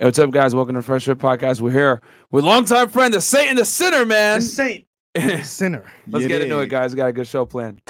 Hey, what's up, guys? Welcome to Fresh Fit Podcast. We're here with longtime friend, the Saint and the Sinner, man. The saint, the sinner. Let's get into it, guys. We got a good show planned.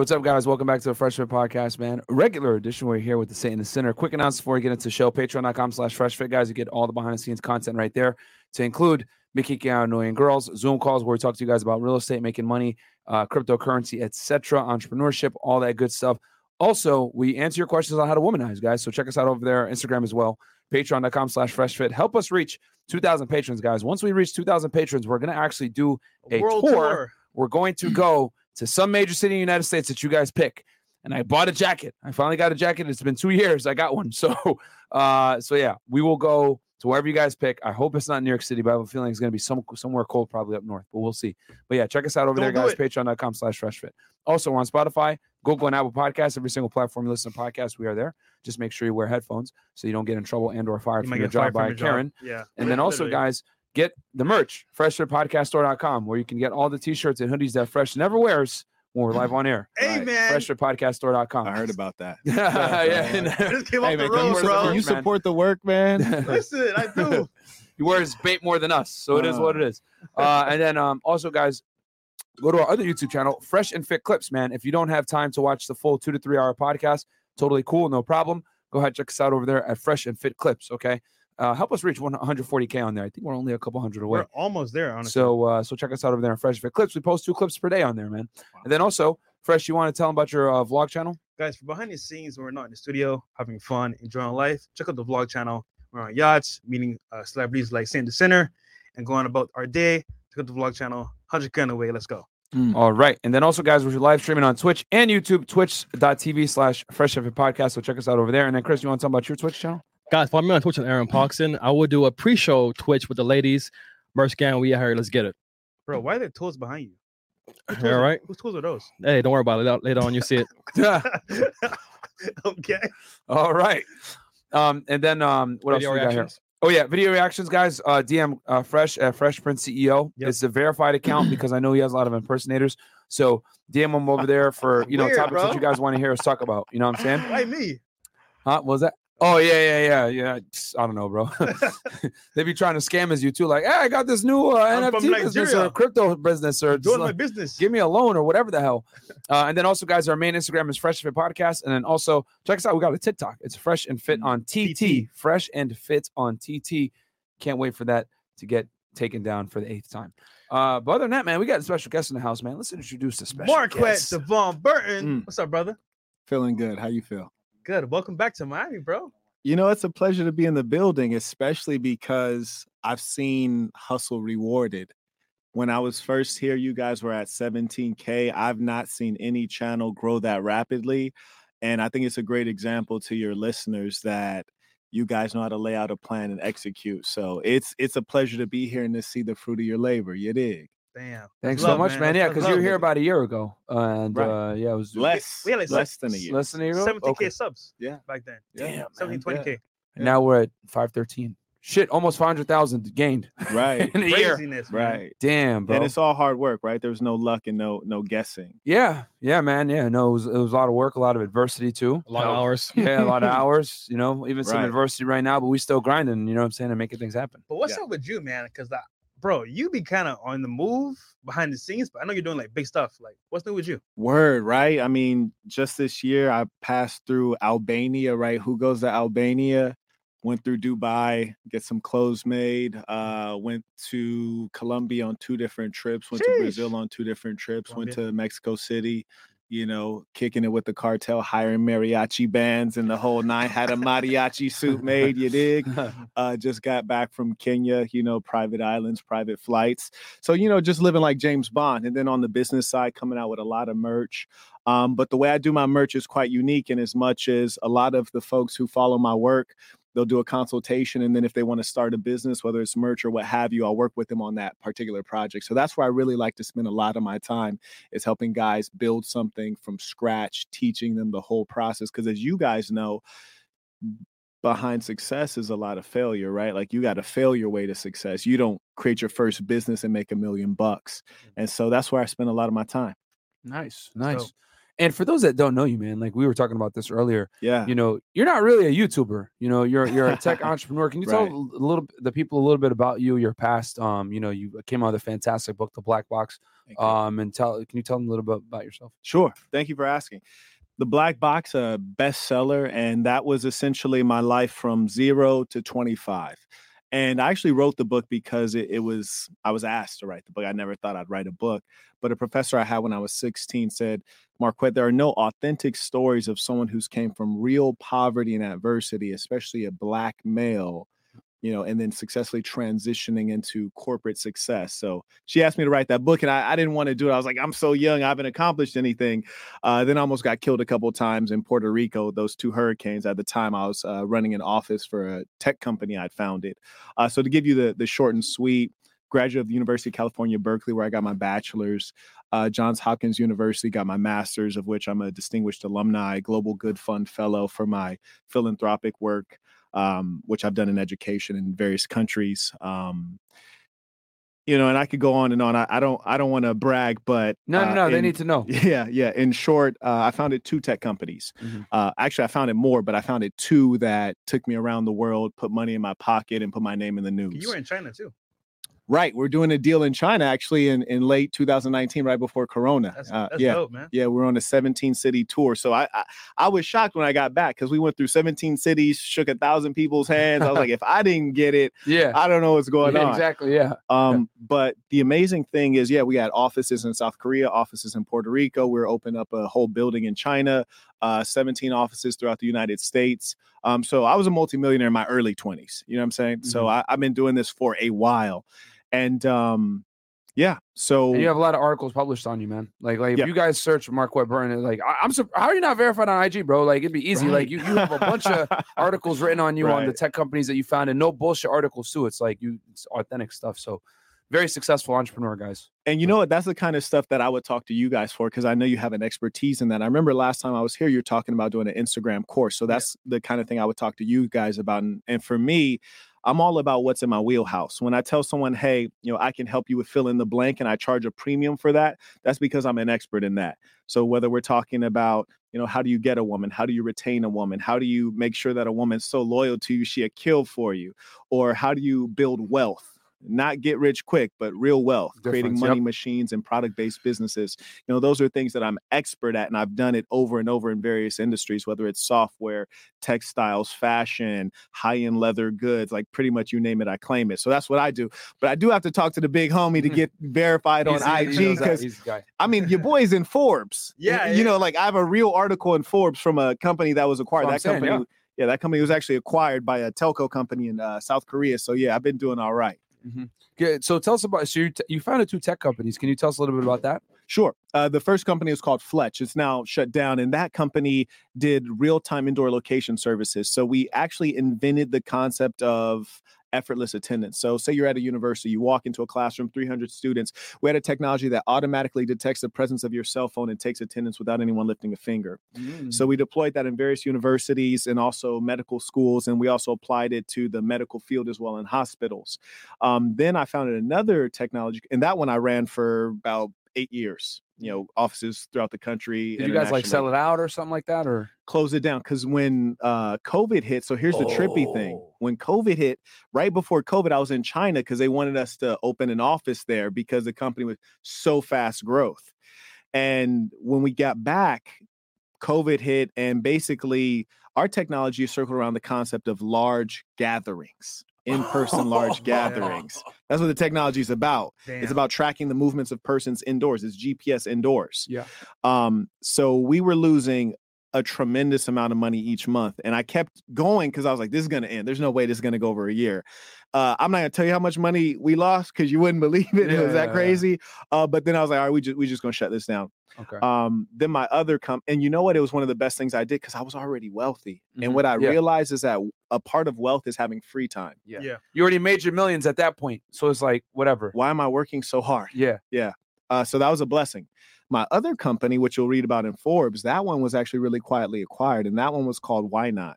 What's up, guys? Welcome back to the Fresh Fit Podcast, man. Regular edition. We're here with the Saint and the Sinner. Quick announcement before we get into the show. Patreon.com slash Fresh Fit, guys. You get all the behind the scenes content right there to include Mickey Out Annoying Girls, Zoom calls where we talk to you guys about real estate, making money, uh, cryptocurrency, etc., entrepreneurship, all that good stuff. Also, we answer your questions on how to womanize, guys. So check us out over there, Instagram as well. Patreon.com slash Fresh Fit. Help us reach 2,000 patrons, guys. Once we reach 2,000 patrons, we're going to actually do a tour tour. we're going to go to some major city in the United States that you guys pick. And I bought a jacket. I finally got a jacket. It's been two years. I got one. So uh so yeah, we will go to wherever you guys pick. I hope it's not New York City, but I have a feeling it's gonna be some somewhere cold, probably up north, but we'll see. But yeah, check us out over Don't there, guys. Patreon.com slash freshfit. Also, we're on Spotify, Google, and Apple Podcasts. Every single platform you listen to podcasts, we are there. Just make sure you wear headphones so you don't get in trouble and or fired You from your job by your job. Karen. Yeah. And then also, guys, get the merch, freshfitpodcaststore.com, where you can get all the t-shirts and hoodies that Fresh never wears when we're live on air. Hey, Right. man. Freshfitpodcaststore.com. I heard about that. yeah, yeah. and- Just came Hey off man, the you, road, support bro. can you support the work, man? Listen, I do. he wears Bape more than us, so it is what it is. Uh, and then um, also, guys, go to our other YouTube channel, Fresh and Fit Clips. Man, if you don't have time to watch the full two to three hour podcast, totally cool, no problem. Go ahead, check us out over there at Fresh and Fit Clips. Okay, uh, help us reach 140k on there. I think we're only a couple hundred away. We're almost there, honestly. So uh, so check us out over there on Fresh Fit Clips. We post two clips per day on there, man. And then also, Fresh, you want to tell them about your uh, vlog channel? guys, for behind the scenes, when we're not in the studio, having fun, enjoying life, check out the vlog channel. We're on yachts, meeting uh, celebrities like Saint the Sinner, and going about our day. Check out the vlog channel. 100k on the way. Let's go. All right. And then also, guys, we're live streaming on Twitch and YouTube, twitch.tv slash Fresh Podcast. So check us out over there. And then, Chris, you want to talk about your Twitch channel? Guys, follow me on Twitch and Aaron Parkson. I will do a pre-show Twitch with the ladies. Merch gang, we out here. Let's get it. Bro, why are there tools behind you? Whose tools All are- right. Whose tools are those? Hey, don't worry about it. Later- Later on, you see it. okay. All right. Um, and then um, what Video else we got here? Oh yeah, video reactions, guys. Uh, DM uh, Fresh uh, Fresh Prince CEO. Yep. It's a verified account because I know he has a lot of impersonators. So DM him over there for you know Weird, topics that you guys want to hear us talk about. You know what I'm saying? Why me? Huh? What was that? Oh yeah, yeah, yeah, yeah. I don't know, bro. they be trying to scam as you too, like, hey, I got this new uh, NFT business or crypto business or just Doing my business. give me a loan or whatever the hell. Uh, and then also, guys, our main Instagram is Fresh Fit Podcast, and then also check us out. We got a TikTok. It's Fresh and Fit on TT. TT. Fresh and Fit on TT. Can't wait for that to get taken down for the eighth time. Uh, but other than that, man, we got a special guest in the house, man. Let's introduce the special guest. Marquette guest. Devon Burton. Mm. What's up, brother? Feeling good. How you feel? Good. Welcome back to Miami, bro. You know, it's a pleasure to be in the building, especially because I've seen hustle rewarded. When I was first here, you guys were at 17K. I've not seen any channel grow that rapidly. And I think it's a great example to your listeners that you guys know how to lay out a plan and execute. So it's it's a pleasure to be here and to see the fruit of your labor. You dig? Damn. Thanks Love, so much, man. man. Yeah, because you were here about a year ago, uh, and Right. uh, yeah, it was Less, we had like less than a year. less than a year. 70k Okay. subs. Yeah. Back then. Damn, man. 17, 20k. Yeah. Now we're at five thirteen. Shit, almost five hundred thousand gained Right. in a year. Craziness, man. Right. Damn, bro. And it's all hard work, right? There's no luck and no no guessing. Yeah, yeah, man. Yeah, no, it was, it was a lot of work, a lot of adversity too. A lot of hours. Yeah, a lot of hours. You know, even some Right. adversity right now, but we still grinding. You know what I'm saying, and making things happen. But what's Yeah. up with you, man? Because that, bro, you be kind of on the move behind the scenes, but I know you're doing like big stuff. Like, what's new with you? Word, right? I mean, just this year I passed through Albania, right? Who goes to Albania? Went through Dubai, get some clothes made. Uh, went to Colombia on two different trips. Went to Brazil on two different trips. Went to Mexico City. You know, kicking it with the cartel, hiring mariachi bands and the whole nine. Had a mariachi suit made, you dig? Uh, just got back from Kenya, you know, private islands, private flights. So, you know, just living like James Bond. And then on the business side, coming out with a lot of merch. Um, but the way I do my merch is quite unique in as much as a lot of the folks who follow my work, they'll do a consultation. And then if they want to start a business, whether it's merch or what have you, I'll work with them on that particular project. So that's where I really like to spend a lot of my time is helping guys build something from scratch, teaching them the whole process. Because as you guys know, behind success is a lot of failure, right? Like you got to fail your way to success. You don't create your first business and make a million bucks. Mm. And so that's where I spend a lot of my time. Nice, nice. And for those that don't know you, man, like we were talking about this earlier, Yeah. you know, you're not really a YouTuber. You know, you're you're a tech entrepreneur. Can you tell Right. a little the people a little bit about you, your past? Um, you know, you came out with a fantastic book, The Black Box. Um, and tell can you tell them a little bit about yourself? Sure. Thank you for asking. The Black Box, a bestseller, and that was essentially my life from zero to 25. And I actually wrote the book because it, it was, I was asked to write the book. I never thought I'd write a book. But a professor I had when I was 16 said, Marquette, there are no authentic stories of someone who's came from real poverty and adversity, especially a Black male, you know, and then successfully transitioning into corporate success. So she asked me to write that book, and I, I didn't want to do it. I was like, I'm so young, I haven't accomplished anything. Uh, then almost got killed a couple of times in Puerto Rico, those two hurricanes. At the time, I was uh, running an office for a tech company I'd founded. Uh, so to give you the, the short and sweet, graduate of the University of California, Berkeley, where I got my bachelor's. Uh, Johns Hopkins University got my master's, of which I'm a distinguished alumni, Global Good Fund Fellow for my philanthropic work, um, which I've done in education in various countries. Um, you know, and I could go on and on. I, I don't, I don't want to brag, but No, no, uh, no. they need to know. yeah, yeah. In short, uh, I founded two tech companies. Mhm. Uh, actually, I founded more, but I founded two that took me around the world, put money in my pocket, and put my name in the news. You were in China too. Right. We're doing a deal in China actually in, in late 2019, right before Corona. That's, Uh, yeah. dope, man. Yeah, we're on a 17 city tour. So I, I I was shocked when I got back because we went through 17 cities, shook a thousand people's hands. I was like, if I didn't get it, Yeah. I don't know what's going Yeah, on. Exactly. Yeah. Um, but the amazing thing is, yeah, we had offices in South Korea, offices in Puerto Rico. We're opening up a whole building in China, uh, 17 offices throughout the United States. Um, so I was a multimillionaire in my early 20s. You know what I'm saying? So I, I've been doing this for a while. And um, yeah, so And you have a lot of articles published on you, man. Like, like if Yeah. you guys search Marquette Burton, like I, I'm sur- how are you not verified on IG, bro? Like it'd be easy. Like you, you have a bunch of articles written on you on the tech companies that you found, And no bullshit articles too. It's like you, it's authentic stuff. So very successful entrepreneur, guys. And you know what? That's the kind of stuff that I would talk to you guys for because I know you have an expertise in that. I remember last time I was here, you're talking about doing an Instagram course. So that's the kind of thing I would talk to you guys about. And, and for me, I'm all about what's in my wheelhouse. When I tell someone, hey, you know, I can help you with fill in the blank and I charge a premium for that, that's because I'm an expert in that. So whether we're talking about, you know, how do you get a woman? How do you retain a woman? How do you make sure that a woman's so loyal to you, she a kill for you? Or how do you build wealth? Not get rich quick, but real wealth, creating money yep. machines and product based businesses. You know, those are things that I'm expert at, and I've done it over and over in various industries, whether it's software, textiles, fashion, high end leather goods, like pretty much you name it, I claim it. So that's what I do. But I do have to talk to the big homie to get verified on IG because he's the guy. I mean, your boy's in Forbes. Yeah, you yeah. know, like I have a real article in Forbes from a company that was acquired. That saying, company, yeah. that company was actually acquired by a telco company in uh, South Korea. So yeah, I've been doing all right. Good. So tell us about. So you, t- you founded two tech companies. Can you tell us a little bit about that? Sure. Uh, the first company is called Fletch. It's now shut down, and that company did real-time indoor location services. So we actually invented the concept of effortless attendance. So say you're at a university, you walk into a classroom, 300 students. We had a technology that automatically detects the presence of your cell phone and takes attendance without anyone lifting a finger. So we deployed that in various universities and also medical schools, and we also applied it to the medical field as well in hospitals. Um, then I founded another technology, and that one I ran for about eight years. You know, offices throughout the country. Did you guys like sell it out or something like that, or Close it down because when uh, COVID hit, so here's the trippy thing: Oh. when COVID hit, right before COVID, I was in China because they wanted us to open an office there because the company was so fast growth. And when we got back, COVID hit, and basically our technology is circled around the concept of large gatherings in-person large gatherings. That's what the technology is about. Damn. It's about tracking the movements of persons indoors. It's GPS indoors. Yeah. Um, so we were losing a tremendous amount of money each month. And I kept going because I was like, this is gonna end. There's no way this is gonna go over a year. Uh, I'm not gonna tell you how much money we lost because you wouldn't believe it. it was that yeah, yeah. crazy. Uh, but then I was like, all right, we just we just gonna shut this down. Okay. Um, then my other come and you know what? It was one of the best things I did because I was already wealthy. Mhm. And what I Yeah. realized is that a part of wealth is having free time. yeah. Yeah. You already made your millions at that point, so it's like whatever. Why am I working so hard? Yeah. Yeah. Uh, so that was a blessing. My other company, which you'll read about in Forbes, that one was actually really quietly acquired, and that one was called Why Not.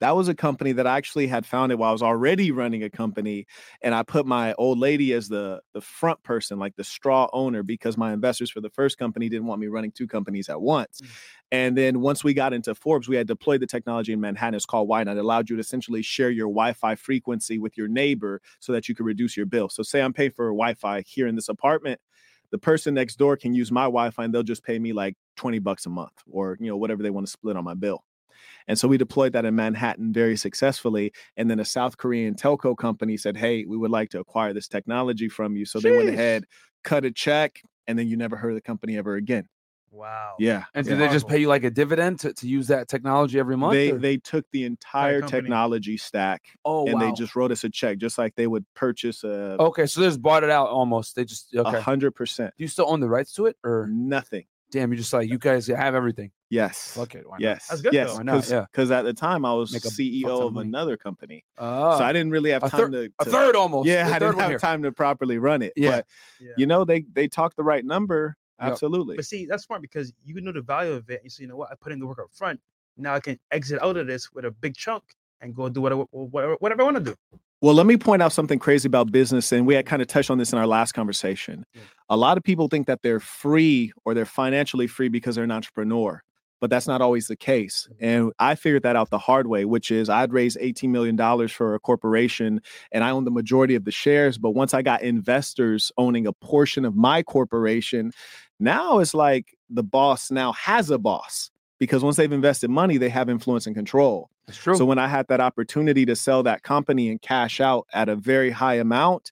That was a company that I actually had founded while I was already running a company, and I put my old lady as the the front person, like the straw owner, because my investors for the first company didn't want me running two companies at once. Mm. And then once we got into Forbes, we had deployed the technology in Manhattan. It's called Why Not. It allowed you to essentially share your Wi-Fi frequency with your neighbor so that you could reduce your bill. So say I'm paying for Wi-Fi here in this apartment the person next door can use my Wi-Fi and they'll just pay me like 20 bucks a month or you know whatever they want to split on my bill. And so we deployed that in Manhattan very successfully. And then a South Korean telco company said, Hey, we would like to acquire this technology from you. So they went ahead, cut a check, and then you never heard of the company ever again. Wow. Yeah. And yeah. did they just pay you like a dividend to, to use that technology every month? They or- they took the entire technology stack oh and wow. they just wrote us a check, just like they would purchase a okay, so they just bought it out almost. They just a okay. hundred percent. Do you still own the rights to it, or Nothing. damn, you just like you guys have everything? Yes. Fuck it. Why not? Yes. That's good, yes. though. Why not? Yeah. Because at the time I was a CEO of of money. another company. Oh, so I ah. didn't really have a time third- to, a third almost. Yeah, The I didn't have here. time to properly run it. Yeah. But Yeah. you know, they they talked the right number. Absolutely. But see, that's smart because you know the value of it. You say, you know what, I put in the work up front. Now I can exit out of this with a big chunk and go do whatever whatever, whatever I want to do. Well, let me point out something crazy about business, and we had kind of touched on this in our last conversation. Yeah. A lot of people think that they're free or they're financially free because they're an entrepreneur, but that's not always the case. Mm-hmm. And I figured that out the hard way, which is I'd raised $18 million for a corporation and I own the majority of the shares. But once I got investors owning a portion of my corporation, now it's like the boss now has a boss because once they've invested money, they have influence and control. It's true. So when I had that opportunity to sell that company and cash out at a very high amount,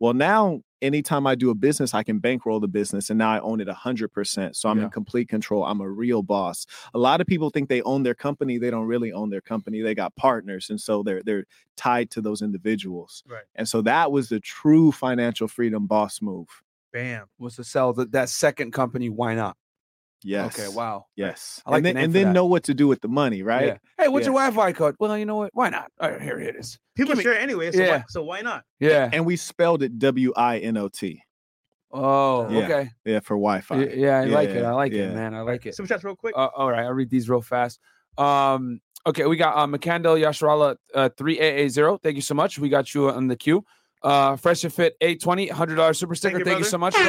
well, now anytime I do a business, I can bankroll the business and now I own it 100%. So I'm Yeah. in complete control. I'm a real boss. A lot of people think they own their company. They don't really own their company. They got partners and so they're they're tied to those individuals. Right. And so that was the true financial freedom boss move. Bam. was to sell the, that second company. Why not? Yes. Okay. Wow. Yes. I like and then name and then know what to do with the money, right? Yeah. Hey, what's Yeah. your Wi-Fi code? Well, you know what? Why not? All right, here it is. People Give share it anyway. So, Yeah. why, so why not? Yeah. And we spelled it W I N O T. Oh, Yeah. okay. Yeah, for Wi-Fi. Y- Yeah, I like it. I like it, man. I like it. Super chats real quick. Uh, all right, I'll read these real fast. Um, okay, we got uh, Makandel Yasharala uh, 3AA0. Thank you so much. We got you on the queue. Uh, Fresh and Fit 820, $100 super sticker. you, Thank you so much, bro.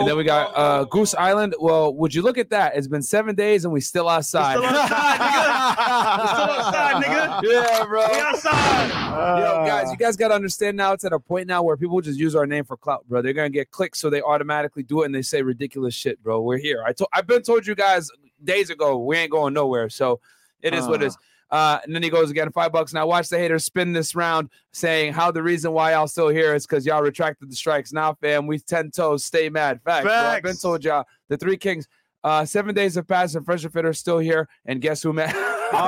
And then we got uh, Goose Island. Well, would you look at that? It's been seven days and we still outside. still outside, nigga. We still outside, nigga. Yeah, bro. we outside. Yo, guys, you guys got to understand now. It's at a point now where people just use our name for clout, bro. They're gonna get clicks, so they automatically do it and they say ridiculous shit, bro. We're here. I told, I've been told you guys days ago we ain't going nowhere. So it is what it is. Uh, and then he goes again, five bucks. Now watch the haters spin this round, saying how the reason why y'all still here is because y'all retracted the strikes. Now, fam, we ten toes, stay mad. Facts. bro. I've been told y'all the three kings. Uh, seven days have passed and Fresh and Fit are still here. And guess who, man? Hey,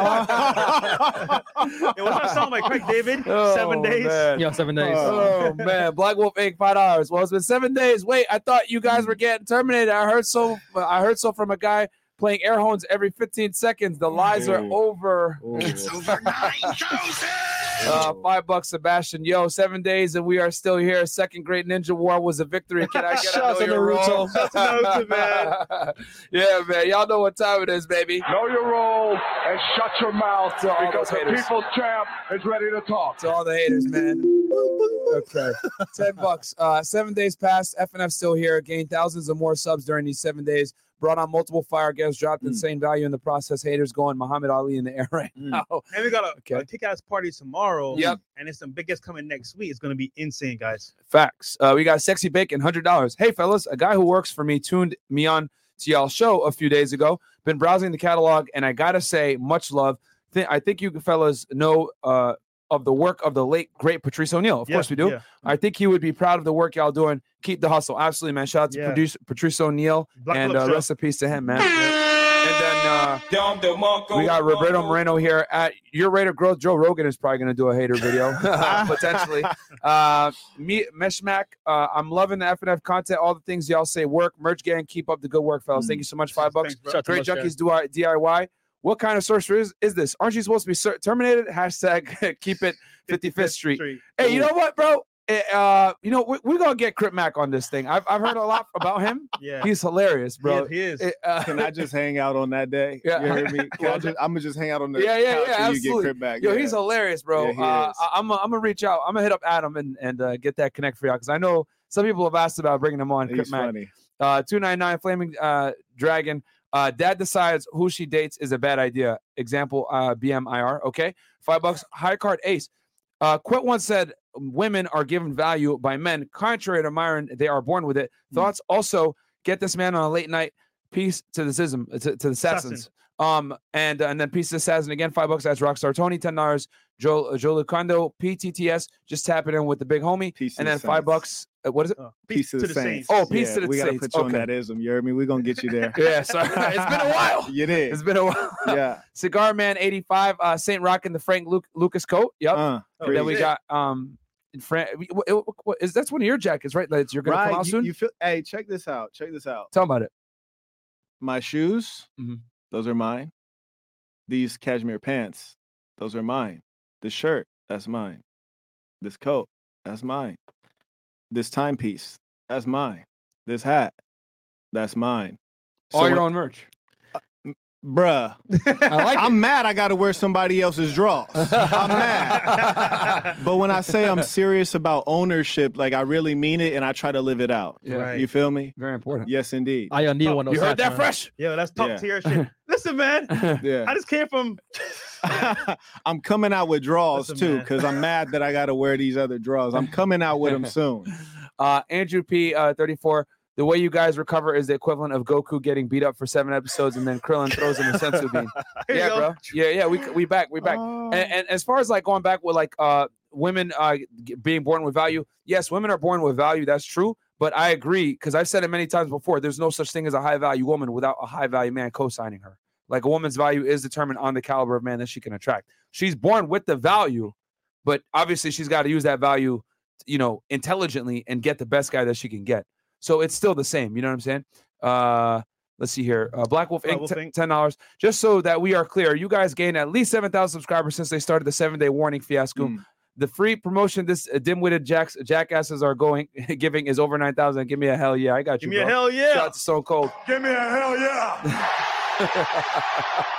what's that song by Craig David? Seven Oh, days. man. Yeah, seven days. Oh man, Black Wolf Inc. Five dollars. Well, it's been seven days. Wait, I thought you guys were getting terminated. I heard so. I heard so from a guy playing air horns every 15 seconds. The lies are Ooh. over. Uh, five bucks, Sebastian. Yo, seven days and we are still here. Second Great Ninja War was a victory. Can I get Shout out a to know your Naruto. role? Shout out to Naruto, yeah, man. Y'all know what time it is, baby. Know your role and shut your mouth To all because those the haters. people's champ is ready to talk. To all the haters, man. Okay. 10 bucks. Uh, seven days passed. FNF still here. Gained thousands of more subs during these seven days. Brought on multiple fire guests. Dropped Mm. insane value in the process. Haters going Muhammad Ali in the air right Mm. now. And we got a, Okay. a kick-ass party tomorrow. Yep. And it's some big guests coming next week. It's gonna be insane, guys. Facts. Uh, we got Sexy Bacon, $100. Hey, fellas, a guy who works for me tuned me on to y'all show a few days ago. Been browsing the catalog, and I got to say, much love. think I think you fellas know uh, of the work of the late great Patrice O'Neal. Of Yeah, course we do. yeah. I think he would be proud of the work y'all doing. Keep the hustle. Absolutely, man. Shout out to Yeah. produce, Patrice O'Neal Black and Phillip uh, rest in peace to him, man. And then uh, we got Roberto Moreno here at your rate of growth. Joe Rogan is probably going to do a hater video potentially. Uh, me, Meshmack, uh, I'm loving the F and F content. All the things y'all say work. Merch gang, keep up the good work, fellas. Thank you so much. Five bucks. Thanks, bro. Shout out to Great junkies do I- DIY. What kind of sorcery is, is this? Aren't you supposed to be cer- terminated? Hashtag keep it 55th Street. Hey, you know what, bro? Eh, Uh, you know we, we're gonna get Crip Mac on this thing. I've, I've heard a lot about him. Yeah, He's hilarious, bro. He is. Eh, uh, Can I just hang out on that day? Yeah. You heard me? Can I just, I'm gonna just hang out on the Yeah, yeah, yeah, till You absolutely. get Crip Mac. Yo, yeah. he's hilarious, bro. Yeah, he uh, is. I, I'm I'm gonna reach out. I'm gonna hit up Adam and and uh, get that connect for y'all because I know some people have asked about bringing him on. Crip He's Mac. funny. Uh, two nine nine Flaming uh, Dragon. Uh, dad decides who she dates is a bad idea. Example, uh, BMIR. Okay, five bucks. High card ace. Uh, Quit once said women are given value by men. Contrary to Myron, they are born with it. Thoughts also get this man on a late night. Peace to the Sism, to, to the assassins. Um, and and then peace to the assassin again. Five bucks. That's Rockstar Tony. Ten dollars. Joe Joe Lucondo. PTTS. Just tap it in with the big homie. Peace and the then five bucks. Uh, what is it? Oh, Peace to the Saints. Oh, peace to the Saints. we gotta put you on that ism. You heard me? We're gonna get you there. Yeah, sorry. it's been a while. You did. It's been a while. yeah. Cigar Man 85, uh, Saint Rock and the Frank Luke, Lucas coat. Yep. Uh, Oh, then we shit. got um Fran- what- what- what- is that's one of your jackets, right? That you're gonna come out. You, soon. you feel? Hey, check this out. Check this out. Tell about it. My shoes, Mhm. those are mine. These cashmere pants, those are mine. This shirt, that's mine. This coat, that's mine. This timepiece, that's mine. This hat, that's mine. All your when- own merch. Bruh. I like I'm mad. I got to wear somebody else's draws. I'm mad. But when I say I'm serious about ownership, like I really mean it, and I try to live it out. Yeah. Right. You feel me? Very important. Yes, indeed. I uh, need one. of You those heard hats, that man. fresh? Yeah, that's top Yeah. tier shit. Listen, man. Yeah. I just came from. I'm coming out with draws Listen, too, because I'm mad that I got to wear these other draws. I'm coming out with them soon. Uh, Andrew P. Uh, 34. The way you guys recover is the equivalent of Goku getting beat up for seven episodes and then Krillin throws him a senzu bean. Here yeah, bro. Yeah, yeah. We we back. We back. Oh. and, and as far as like going back with like uh women uh being born with value yes women are born with value that's true but i agree because i've said it many times before there's no such thing as a high value woman without a high value man co-signing her like a woman's value is determined on the caliber of man that she can attract she's born with the value but obviously she's got to use that value you know intelligently and get the best guy that she can get so it's still the same you know what i'm saying uh Let's see here. Uh, Black Wolf Inc. T- ten dollars. Just so that we are clear, you guys gained at least seven thousand subscribers since they started the seven day warning fiasco. Mm. The free promotion this uh, dim-witted jacks jackasses are going giving is over nine thousand. Give me a hell yeah! I got you. Give me a bro. hell Shout yeah. out to Stone Cold. Give me a hell yeah.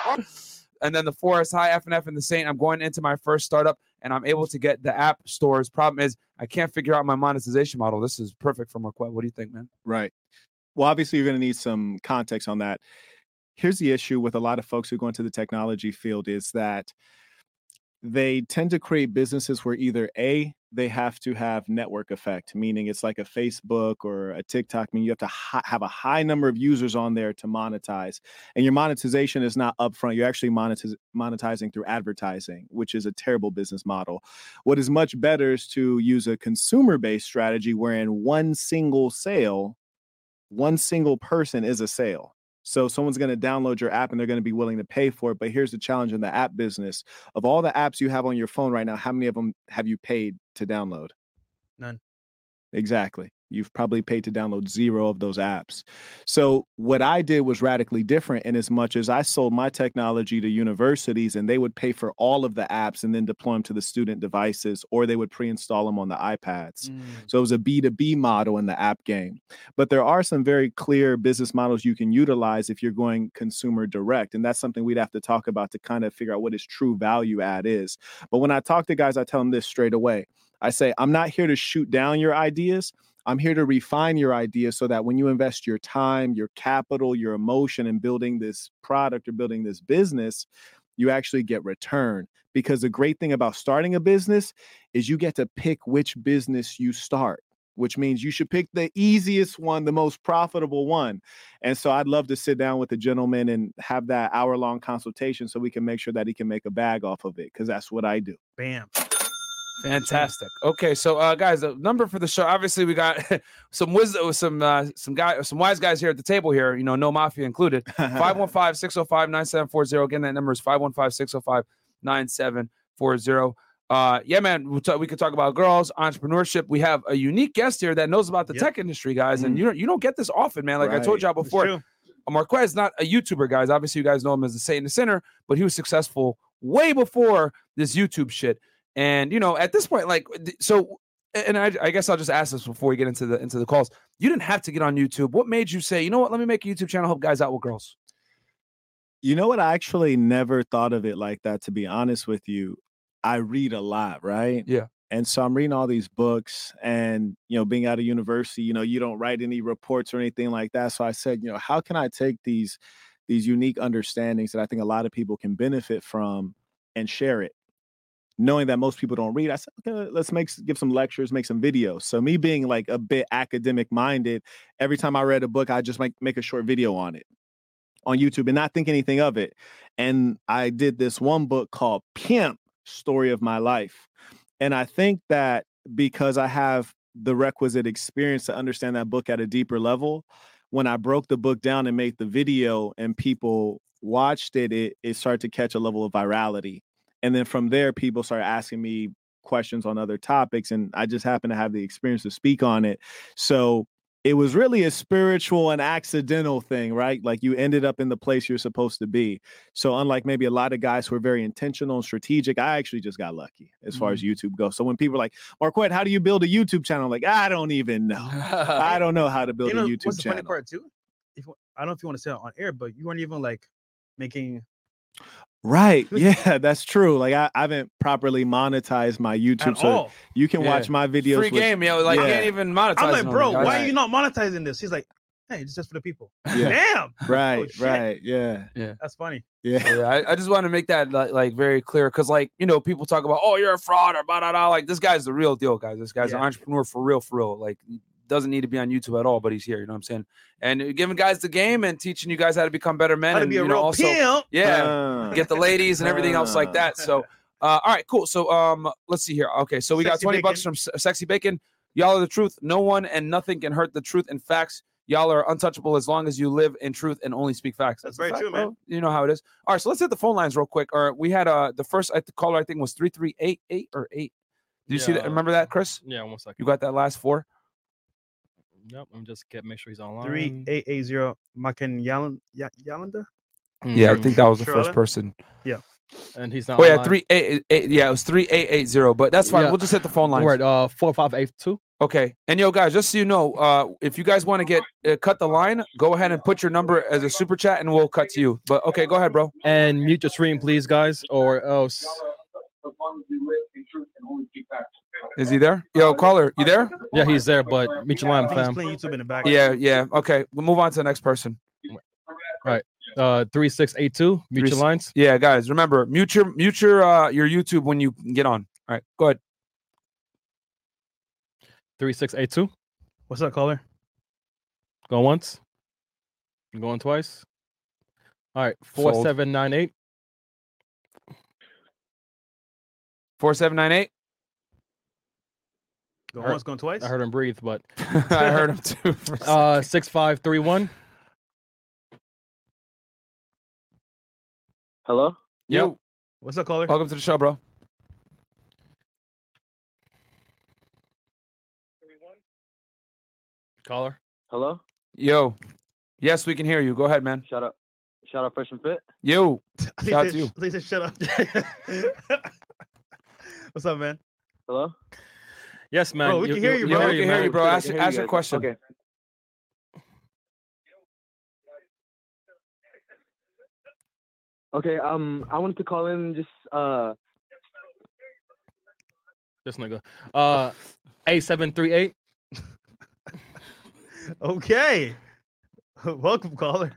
and then the Forest High F and F and the Saint. I'm going into my first startup, and I'm able to get the app stores. Problem is, I can't figure out my monetization model. This is perfect for Marquette. What do you think, man? Right. Well, obviously, you're going to need some context on that. Here's the issue with a lot of folks who go into the technology field is that they tend to create businesses where either A, they have to have network effect, meaning it's like a Facebook or a TikTok, meaning you have to hi- have a high number of users on there to monetize. And your monetization is not upfront. You're actually monetiz- monetizing through advertising, which is a terrible business model. What is much better is to use a consumer based strategy wherein one single sale one single person is a sale. So someone's going to download your app and they're going to be willing to pay for it. But here's the challenge in the app business. Of all the apps you have on your phone right now, how many of them have you paid to download? None. Exactly. You've probably paid to download zero of those apps. So what I did was radically different in as much as I sold my technology to universities and they would pay for all of the apps and then deploy them to the student devices or they would pre-install them on the iPads. Mm. So it was a B2B model in the app game. But there are some very clear business models you can utilize if you're going consumer direct. And that's something we'd have to talk about to kind of figure out what his true value add is. But when I talk to guys, I tell them this straight away. I say, I'm not here to shoot down your ideas. I'm here to refine your idea so that when you invest your time, your capital, your emotion in building this product or building this business, you actually get return. Because the great thing about starting a business is you get to pick which business you start. which means you should pick the easiest one, the most profitable one. And so I'd love to sit down with the gentleman and have that hour long consultation so we can make sure that he can make a bag off of it because that's what I do. Bam. Fantastic. Okay, so uh, guys, the number for the show. Obviously, we got some wisdom, some uh, some guy, some wise guys here at the table here. You know, no mafia included. 515-605-9740. Again, that number is 515-605-9740. Uh, yeah, man, we, talk, we could talk about girls, entrepreneurship. We have a unique guest here that knows about the Yep. tech industry, guys, and you don't you don't get this often, man. Like I told y'all before, true. Marquez not a YouTuber, guys. Obviously, you guys know him as the Satan the Sinner, but he was successful way before this YouTube shit. And you know, at this point, like, so, and I, I guess I'll just ask this before we get into the into the calls. You didn't have to get on YouTube. What made you say, you know what? Let me make a YouTube channel, help guys out with girls. You know what? I actually never thought of it like that, to be honest with you. I read a lot, right? Yeah. And so I'm reading all these books and, you know, being out of university, you know, you don't write any reports or anything like that. So I said, you know, how can I take these these unique understandings that I think a lot of people can benefit from and share it? Knowing that most people don't read, I said, okay, let's make give some lectures, make some videos. So me being like a bit academic minded, every time I read a book, I just make make a short video on it on YouTube and not think anything of it. And I did this one book called Pimp Story of My Life. And I think that because I have the requisite experience to understand that book at a deeper level, when I broke the book down and made the video and people watched it, it, it started to catch a level of virality. And then from there, people started asking me questions on other topics. And I just happened to have the experience to speak on it. So it was really a spiritual and accidental thing, right? Like you ended up in the place you're supposed to be. So unlike maybe a lot of guys who are very intentional and strategic, I actually just got lucky as far as mm-hmm. YouTube goes. So when people are like, Marquette, how do you build a YouTube channel? I'm like, I don't even know. I don't know how to build You know, a YouTube what's the funny channel. part too? If I don't know if you want to say it on air, but you weren't even like making Right. Yeah, that's true. Like I, I haven't properly monetized my YouTube. at so all. you can Yeah. watch my videos. Free with- game, yo. Like, you Yeah. can't even monetize. I'm like, bro, guys. why are you not monetizing this? He's like, hey, it's just for the people. Yeah. Damn, oh, Right, Oh, right. Yeah. Yeah. That's funny. Yeah. Yeah, I, I just want to make that like, like very clear because, like, you know, people talk about, oh, you're a fraud or blah, blah, blah. Like, this guy's the real deal, guys. This guy's an entrepreneur for real, for real. Like, doesn't need to be on YouTube at all, but he's here. You know what I'm saying? And uh, giving guys the game and teaching you guys how to become better men How to and be a you know real also, pimp. yeah, Uh, get the ladies and everything else like that. So, uh, all right, cool. So, um, let's see here. Okay, so we got Sexy 20 bucks from Se- Sexy Bacon. Y'all are the truth. No one and nothing can hurt the truth and facts. Y'all are untouchable as long as you live in truth and only speak facts. That's a very fact, true, man. bro. You know how it is. All right, so let's hit the phone lines real quick. All right, we had uh the first I, the caller I think was three three eight eight or eight. Do you see that? Remember that, Chris? Yeah, one second. You got that last four? Yep, I'm just get make sure he's online. Three eight eight zero. Makan Yalan Ya- Yalanda. Yeah, I Mhm. think that was the first person. Yeah. and he's not. Oh yeah, online. three eight eight. eight yeah, it was three eight eight zero. But that's fine. Yeah. We'll just hit the phone line. Word, uh, four five eight two. Okay. And yo, guys, just so you know, uh, if you guys want to get uh, cut the line, go ahead and put your number as a super chat, and we'll cut to you. But okay, go ahead, bro. And mute your stream, please, guys, or else. Is he there? Yo, caller, you there? Yeah, he's there, but mute your I line, fam. playing YouTube in the back. Yeah, yeah. Okay, we'll move on to the next person. Right. Uh, three six eight two. Mute Three your s- lines. Yeah, guys, remember mute your mute your uh your YouTube when you get on. All right, go ahead. Three six eight two. What's up, caller? Go once. Going twice. All right, four Sold. seven nine eight. Four seven nine eight. Go Heard- once, going twice. I heard him breathe, but I heard him too. for uh, six five three one. Hello? Yo, What's up, caller? welcome to the show, bro. Caller. Hello? Yo, yes, we can hear you. Go ahead, man. Shout out. Shout out Fresh and Fit. Yo, shout out to you. They said shut up. What's up, man? Hello? Yes, man. Bro, we can hear you, bro. we can hear you, bro. Ask, can your- ask you your question. Okay. Okay, um, I wanted to call in just uh This nigga. Uh, A eight seven three eight. Okay. Welcome, caller.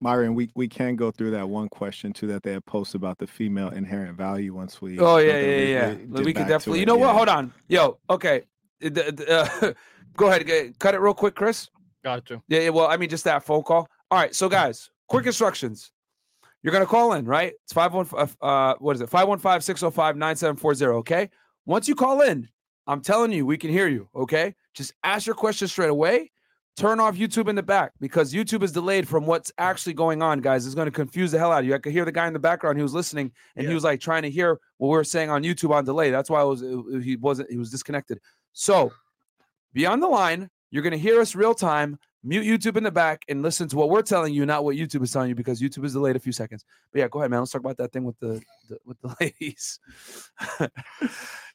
Myron, we, we can go through that one question too that they had posted about the female inherent value once we. Oh so yeah, yeah, we yeah. get- We get could definitely. You know what? yeah. Hold on. Yo, okay. Uh, the- the, uh, go ahead. get- Cut it real quick, Chris. Got to. Yeah, yeah. Well, I mean, just that phone call. All right. So, guys, quick instructions. You're gonna call in, right? It's five one five. Uh, what is it? 515-605-9740, Okay. Once you call in, I'm telling you, we can hear you. Okay. Just ask your question straight away. Turn off YouTube in the back because YouTube is delayed from what's actually going on, guys. It's going to confuse the hell out of you. I could hear the guy in the background. He was listening and he was like trying to hear what we were saying on YouTube on delay. That's why I was it- he wasn't he was disconnected. So be on the line. You're going to hear us real time. Mute YouTube in the back and listen to what we're telling you, not what YouTube is telling you, because YouTube is delayed a few seconds. But yeah, go ahead, man. Let's talk about that thing with the, the with the ladies.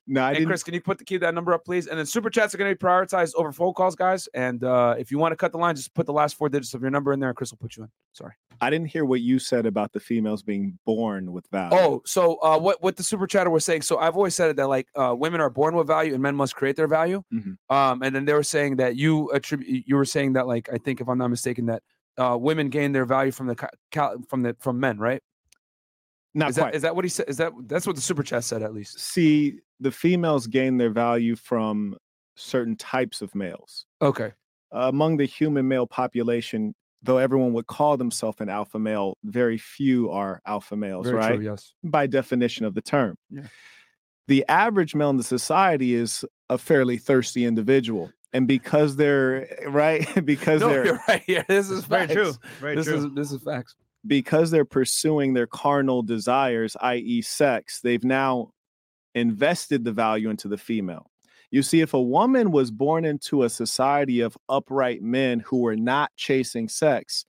No, I hey, didn't. Chris, can you put the key that number up, please? And then super chats are going to be prioritized over phone calls, guys. And uh, if you want to cut the line, just put the last four digits of your number in there, and Chris will put you in. Sorry. I didn't hear what you said about the females being born with value. Oh, so uh, what what the super chatter was saying? So I've always said it that like uh, women are born with value and men must create their value. Mhm. Um, and then they were saying that you attribute you were saying that like I think if I'm not mistaken that uh, women gain their value from the cal- from the from men, right? not Is quite. that is that what he said? Is that that's what the super chat said at least? See, the females gain their value from certain types of males. Okay. among the human male population, though everyone would call themselves an alpha male, very few are alpha males, Very right? true. Yes. By definition of the term. Yeah. The average male in the society is a fairly thirsty individual. And because they're right, because No, they're you're right. Yeah, this is Very facts. true. Very This true. is this is facts. because they're pursuing their carnal desires, i.e., sex, they've now invested the value into the female. You see, if a woman was born into a society of upright men who were not chasing sex,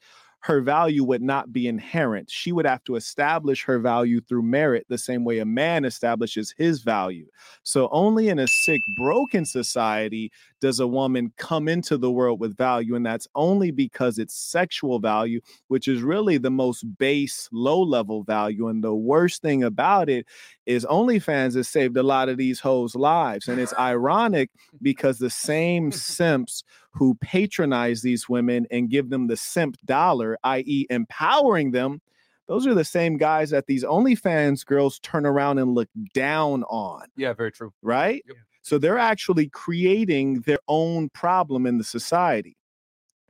her value would not be inherent. She would have to establish her value through merit the same way a man establishes his value. So, only in a sick, broken society does a woman come into the world with value. And that's only because it's sexual value, which is really the most base, low level value. And the worst thing about it is OnlyFans has saved a lot of these hoes' lives. And it's ironic because the same simps who patronize these women and give them the simp dollar, i.e., empowering them, those are the same guys that these OnlyFans girls turn around and look down on, Yeah, very true. right? Yep. So they're actually creating their own problem in the society.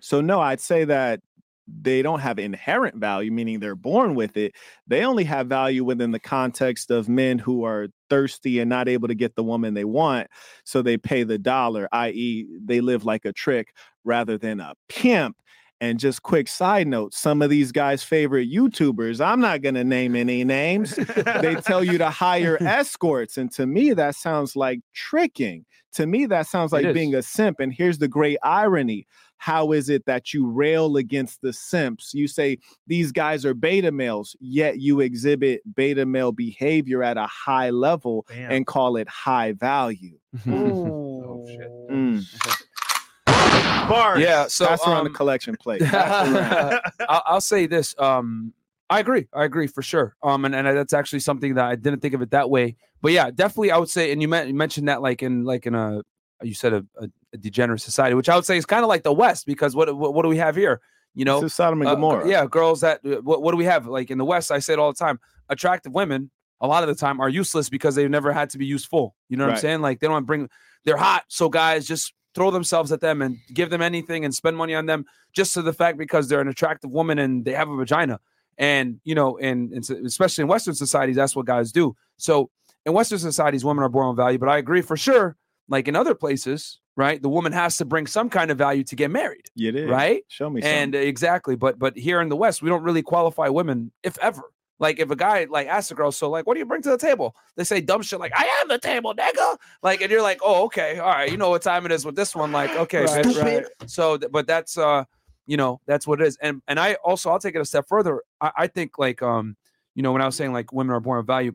So, no, I'd say that they don't have inherent value, meaning they're born with it. They only have value within the context of men who are thirsty and not able to get the woman they want. So they pay the dollar, i.e., they live like a trick rather than a pimp. And just quick side note some of these guys' favorite YouTubers, I'm not going to name any names, they tell you to hire escorts. And to me, that sounds like tricking. To me, that sounds like being a simp. And here's the great irony how is it that you rail against the simps? You say these guys are beta males, yet you exhibit beta male behavior at a high level Bam. and call it high value. Oh, shit. Mm. Bars. Yeah. So Pass around um, the collection plate. I'll, I'll say this. Um, I agree. I agree for sure. Um, and, and that's actually something that I didn't think of it that way. But yeah, definitely, I would say. And you, men- you mentioned that like in like in a you said a, a, a degenerate society, which I would say is kind of like the West because what, what what do we have here? You know, Sodom and uh, yeah, girls that uh, what, what do we have? Like in the West, I say it all the time. Attractive women, a lot of the time, are useless because they've never had to be useful. You know what I'm saying? Like they don't bring. They're hot, so guys just throw themselves at them and give them anything and spend money on them just to the fact because they're an attractive woman and they have a vagina. And you know, and, and especially in Western societies, that's what guys do. So in Western societies, women are born with value. But I agree for sure. Like in other places, right? The woman has to bring some kind of value to get married, You did. right? Show me and something. exactly but but here in the west we don't really qualify women if ever like if a guy like asks a girl so like what do you bring to the table they say dumb shit like i am the table nigga like and you're like oh okay all right you know what time it is with this one like okay Right, bitch. right. so but that's uh you know that's what it is and and i also i'll take it a step further i, I think like um you know when i was saying like women are born with value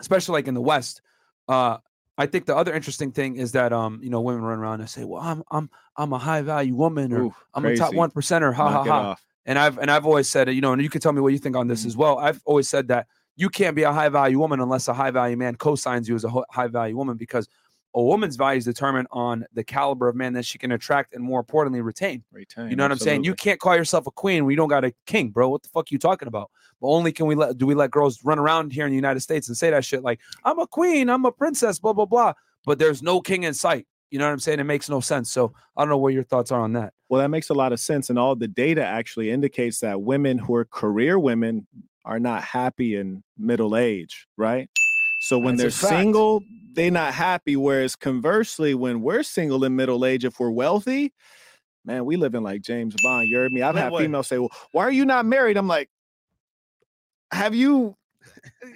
especially like in the west uh I think the other interesting thing is that um, you know, women run around and say, "Well, I'm I'm I'm a high value woman, or Ooh, I'm a top one percenter." Ha ha Knock ha and I've and I've always said it, you know, and you can tell me what you think on this Mhm. as well. I've always said that you can't be a high value woman unless a high value man co-signs you as a high value woman because a woman's value is determined on the caliber of man that she can attract and more importantly retain. Retain, You know what I'm saying? You can't call yourself a queen when you don't got a king, bro. What the fuck you talking about? But only can we let do we let girls run around here in the United States and say that shit like I'm a queen, I'm a princess, blah blah blah. But there's no king in sight. You know what I'm saying? It makes no sense. So I don't know what your thoughts are on that. Well, that makes a lot of sense. And all the data actually indicates that women who are career women are not happy in middle age, right? So when That's they're single, they're not happy. Whereas conversely, when we're single in middle age, if we're wealthy, man, we living like James Bond. You heard me? I've had females say, Well, why are you not married? I'm like, have you eh,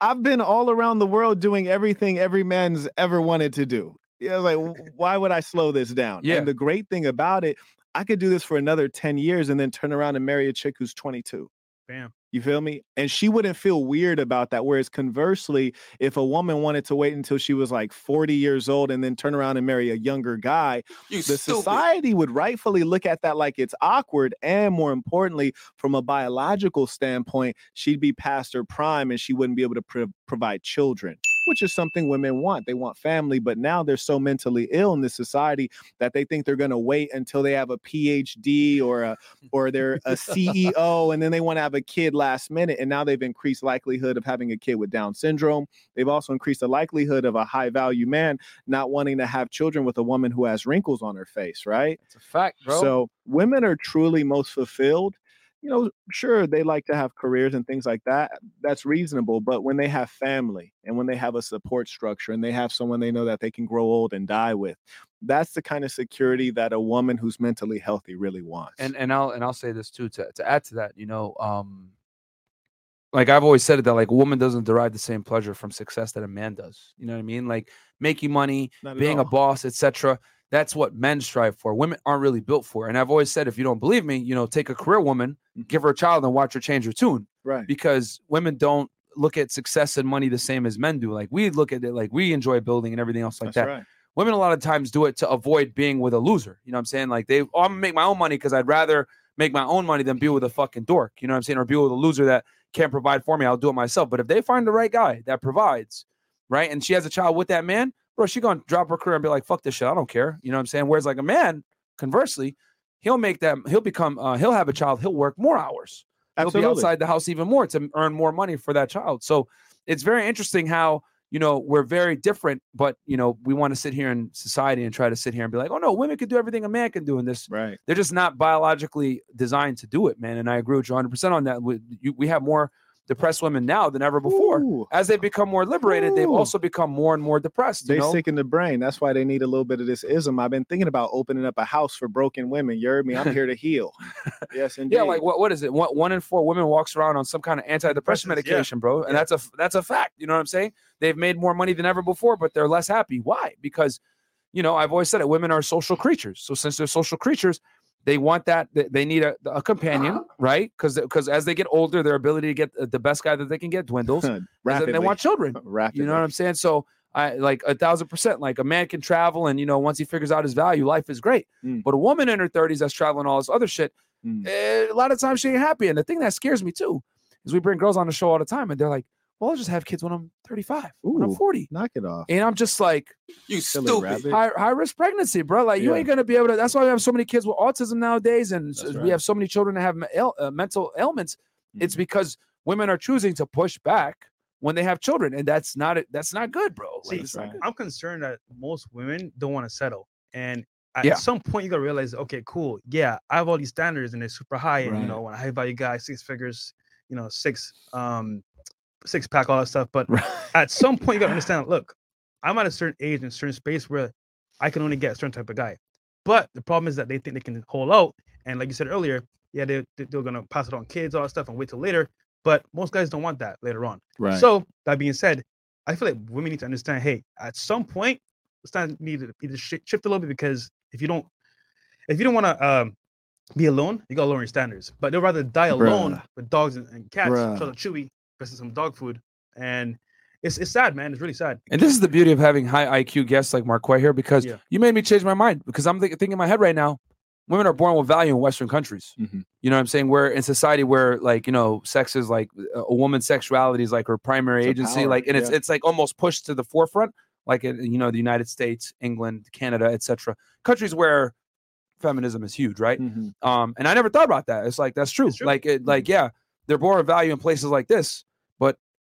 I've been all around the world doing everything every man's ever wanted to do. Yeah, like why would I slow this down? Yeah. And the great thing about it, I could do this for another 10 years and then turn around and marry a chick who's 22. Bam. You feel me? And she wouldn't feel weird about that. Whereas conversely, if a woman wanted to wait until she was like 40 years old and then turn around and marry a younger guy, You the society would rightfully look at that like it's awkward. And more importantly, from a biological standpoint, she'd be past her prime and she wouldn't be able to pro- provide children, which is something women want. They want family, but now they're so mentally ill in this society that they think they're going to wait until they have a PhD or a or they're a CEO and then they want to have a kid last minute. And now they've increased likelihood of having a kid with Down syndrome. They've also increased the likelihood of a high value man not wanting to have children with a woman who has wrinkles on her face, right? It's a fact, bro. So women are truly most fulfilled. You know, sure, they like to have careers and things like that. That's reasonable. But when they have family and when they have a support structure and they have someone they know that they can grow old and die with, that's the kind of security that a woman who's mentally healthy really wants. and and I'll and I'll say this too to to add to that, you know, um like I've always said it that like a woman doesn't derive the same pleasure from success that a man does. You know what I mean? Like making money, being a boss, etc. That's what men strive for. Women aren't really built for. And I've always said, if you don't believe me, you know, take a career woman, Mhm. give her a child, and watch her change her tune. right. Because women don't look at success and money the same as men do. Like we look at it like we enjoy building and everything else like That's that right. women a lot of times do it to avoid being with a loser. You know what I'm saying? Like they, oh, I'm gonna make my own money because I'd rather make my own money than be with a fucking dork. You know what I'm saying? Or be with a loser that can't provide for me. I'll do it myself. But if they find the right guy that provides, right, and she has a child with that man, bro, she gonna drop her career and be like, fuck this shit. I don't care. You know what I'm saying? Whereas like a man, conversely, he'll make that he'll become uh, he'll have a child, he'll work more hours. He'll be Absolutely. outside the house even more to earn more money for that child. So it's very interesting how you know we're very different, but you know we want to sit here in society and try to sit here and be like, oh no, women can do everything a man can do in this. Right. They're just not biologically designed to do it, man. And I agree with you 100 percent on that. We, you, we have more depressed women now than ever before. Ooh, As they become more liberated, they've also become more and more depressed. They know? sick in the brain. That's why they need a little bit of this ism. I've been thinking about opening up a house for broken women. You heard me? I'm here to heal. Yes, indeed. Yeah, like what, what is it? One, one in four women walks around on some kind of antidepressant Depressants, yeah. medication, bro. And Yeah. that's a that's a fact. You know what I'm saying? They've made more money than ever before, but they're less happy. Why? Because, you know, I've always said it. Women are social creatures. So since they're social creatures, they want that. They, need a, a companion, right? Because because as they get older, their ability to get the best guy that they can get dwindles. and rapidly. they want children. rapidly. You know what I'm saying? So I like a thousand percent. Like a man can travel, and you know, once he figures out his value, life is great. Mm. But a woman in her 30s that's traveling all this other shit, Mm. eh, a lot of times she ain't happy. And the thing that scares me too is we bring girls on the show all the time, and they're like, "Well, I'll just have kids when I'm 35, when I'm 40," Knock it off. and I'm just like, You Silly stupid. high, high risk pregnancy, bro. Like you ain't gonna be able to. That's why we have so many kids with autism nowadays, and s- That's we right. have so many children that have me- ail- uh, mental ailments. It's Mhm. because women are choosing to push back when they have children, and that's not it. That's not good, bro. Like, See, not right. good. I'm concerned that most women don't want to settle. And at Yeah. some point, you gotta realize, okay, cool. Yeah, I have all these standards and they're super high. And Right. you know, when I high value guy, six figures, you know, six um six pack, all that stuff. But at some point, you gotta understand, look, I'm at a certain age in a certain space where I can only get a certain type of guy. But the problem is that they think they can hold out. And like you said earlier, yeah, they, they- they're gonna pass it on kids, all that stuff, and wait till later. But most guys don't want that later on. Right. So that being said, I feel like women need to understand, hey, at some point, it's time need to either shi- shift a little bit because if you don't, if you don't want to um, be alone, you gotta lower your standards. But they'd rather die alone Bruh. with dogs and, and cats, Bruh. shout out Chewy, versus some dog food. And it's it's sad, man. It's really sad. And this is the beauty of having high IQ guests like Marquette here because Yeah. you made me change my mind because I'm think- thinking in my head right now, women are born with value in Western countries. Mhm. You know what I'm saying? Where in society where like, you know, sex is like a woman's sexuality is like her primary It's agency, power, like, and it's yeah. it's like almost pushed to the forefront. like in, you know the United States, England, Canada, etc. Countries where feminism is huge, right? Mhm. Um, and I never thought about that. It's like that's true. It's true. Like it, like yeah, they're born of value in places like this, but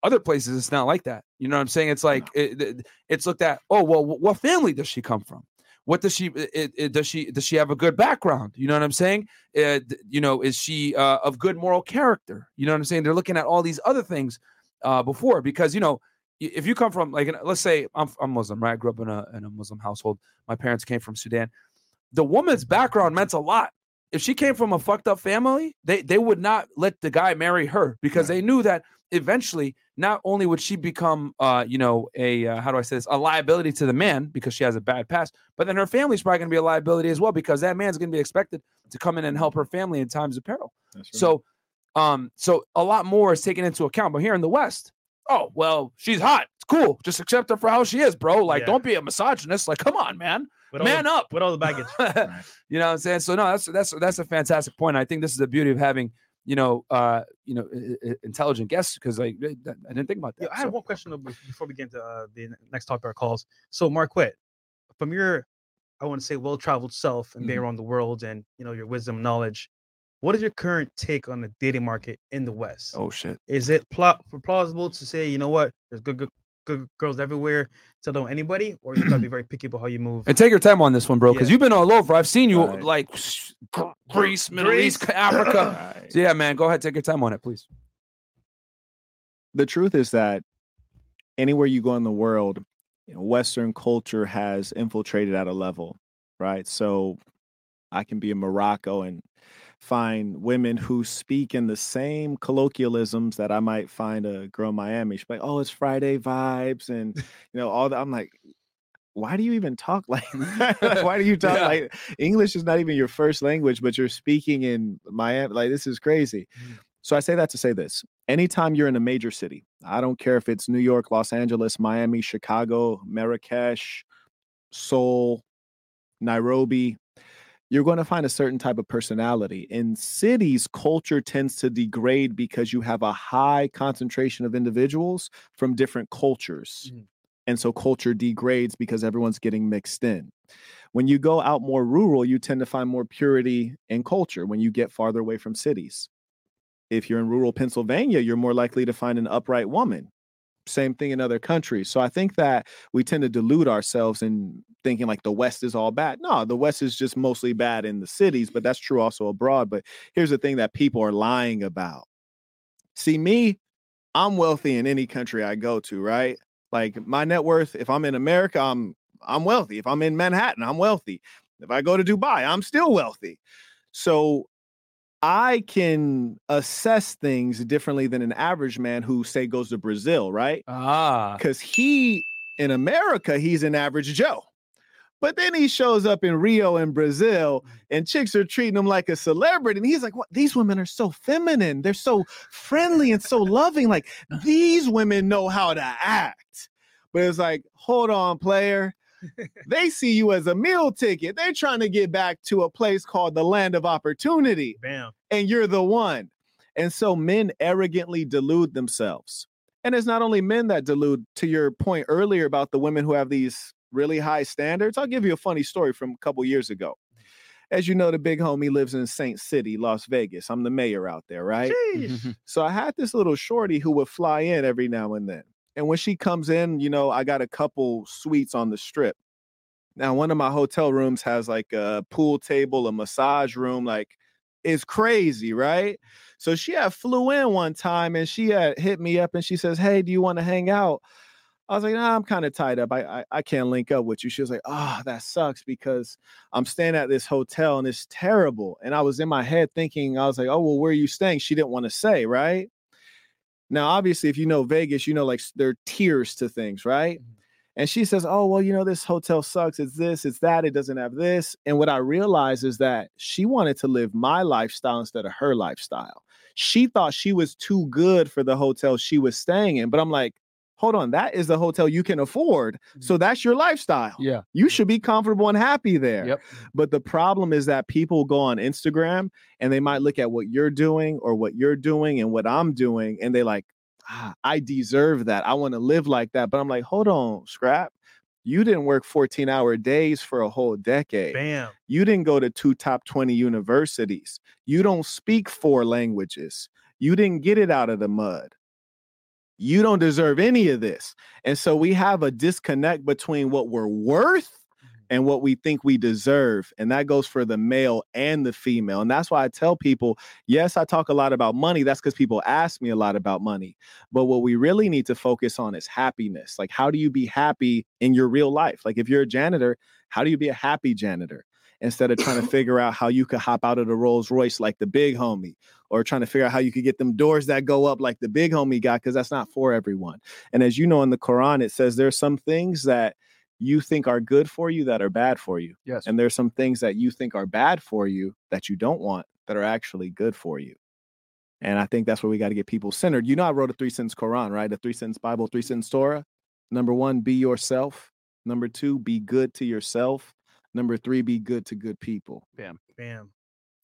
other places it's not like that. You know what I'm saying? It's like it, it- it's looked at. Oh well, what family does she come from? What does she? It, does she? Does she have a good background? You know what I'm saying? Uh, you know, is she uh, of good moral character? You know what I'm saying? They're looking at all these other things uh, before because you know if you come from like let's say I'm, I'm Muslim, right? I grew up in a in a Muslim household. My parents came from Sudan. The woman's background meant a lot. If she came from a fucked up family, they they would not let the guy marry her because they knew that eventually not only would she become uh you know a uh, how do I say this a liability to the man because she has a bad past, but then her family's probably going to be a liability as well because that man's going to be expected to come in and help her family in times of peril. Right. So, um, so a lot more is taken into account. But here in the West, oh well, she's hot. It's cool. Just accept her for how she is, bro. Like, Yeah. don't be a misogynist. Like, come on, man, With man the, up. with all the baggage. you know what I'm saying? So no, that's that's that's a fantastic point. I think this is the beauty of having you know uh you know intelligent guests because like I didn't think about that. Yeah, I had So- one question before we get into uh, the next topic our calls. So, Marquette, from your, I want to say, well-traveled self and being Mhm. around the world, and you know your wisdom, knowledge, what is your current take on the dating market in the West? oh shit. Is it pl- plausible to say, you know what, there's good, good, good girls everywhere, to know anybody, or you gotta be very picky about how you move? And take your time on this one, bro, because Yeah. you've been all over. I've seen you Right. like Gr- Greece, Middle East, Greece. Africa. Right. So yeah, man, go ahead, take your time on it, please. the truth is that anywhere you go in the world, you know, Western culture has infiltrated at a level, right? So I can be in Morocco and find women who speak in the same colloquialisms that I might find a girl in Miami. She's like, "Oh, it's Friday vibes," and you know all that. I'm like, why do you even talk like that? Why do you talk Yeah. like English is not even your first language, but you're speaking in Miami? Like this is crazy. Mm. So I say that to say this. Anytime you're in a major city, I don't care if it's New York, Los Angeles, Miami, Chicago, Marrakesh, Seoul, Nairobi, you're going to find a certain type of personality. In cities, culture tends to degrade because you have a high concentration of individuals from different cultures. Mhm. And so culture degrades because everyone's getting mixed in. When you go out more rural, you tend to find more purity in culture when you get farther away from cities. If you're in rural Pennsylvania, you're more likely to find an upright woman. Same thing in other countries. So I think that we tend to delude ourselves in thinking like the West is all bad. No, the West is just mostly bad in the cities, but that's true also abroad. But here's the thing that people are lying about. See, me, I'm wealthy in any country I go to, right? Like my net worth, if I'm in America, I'm I'm wealthy. If I'm in Manhattan, I'm wealthy. If I go to Dubai, I'm still wealthy. So I can assess things differently than an average man who say goes to Brazil, right? Ah, because he in America he's an average Joe. But then he shows up in Rio and Brazil, and chicks are treating him like a celebrity. And he's like, What? These women are so feminine. They're so friendly and so loving. Like, these women know how to act. But it's like, Hold on, player. They see you as a meal ticket. They're trying to get back to a place called the land of opportunity Bam. and you're the one. And so men arrogantly delude themselves. And it's not only men that delude, to your point earlier about the women who have these really high standards. I'll give you a funny story from a couple years ago. As you know, the big homie lives in Saint City, Las Vegas. I'm the mayor out there, right? So I had this little shorty who would fly in every now and then. And when she comes in, you know, I got a couple suites on the strip. Now, one of my hotel rooms has like a pool table, a massage room, like it's crazy, right? So she had flew in one time and she had hit me up and she says, Hey, do you want to hang out? I was like, nah, I'm kind of tied up. I, I I can't link up with you. She was like, Oh, that sucks because I'm staying at this hotel and it's terrible. And I was in my head thinking, I was like, Oh, well, where are you staying? She didn't want to say, right? Now, obviously, if you know Vegas, you know like there are tiers to things, right? Mm-hmm. And she says, Oh, well, you know, this hotel sucks. It's this, it's that, it doesn't have this. And what I realized is that she wanted to live my lifestyle instead of her lifestyle. She thought she was too good for the hotel she was staying in. But I'm like, hold on, that is the hotel you can afford. So that's your lifestyle. yeah, You should be comfortable and happy there. Yep. But the problem is that people go on Instagram and they might look at what you're doing or what you're doing and what I'm doing, and they like, ah, I deserve that. I want to live like that. But I'm like, hold on, scrap. You didn't work 14 hour days for a whole decade. Bam. You didn't go to two top 20 universities. You don't speak four languages. You didn't get it out of the mud. You don't deserve any of this. And so we have a disconnect between what we're worth mm-hmm. and what we think we deserve. And that goes for the male and the female. And that's why I tell people yes, I talk a lot about money. That's because people ask me a lot about money. But what we really need to focus on is happiness. Like, how do you be happy in your real life? Like, if you're a janitor, how do you be a happy janitor? Instead of trying to figure out how you could hop out of the Rolls Royce like the big homie, or trying to figure out how you could get them doors that go up like the big homie got, because that's not for everyone. And as you know in the Quran, it says there's some things that you think are good for you that are bad for you. Yes. And there's some things that you think are bad for you that you don't want that are actually good for you. And I think that's where we got to get people centered. You know, I wrote a three sentence Quran, right? A three sentence Bible, three sentence Torah. Number one, be yourself. Number two, be good to yourself. Number three, be good to good people. Bam. Bam.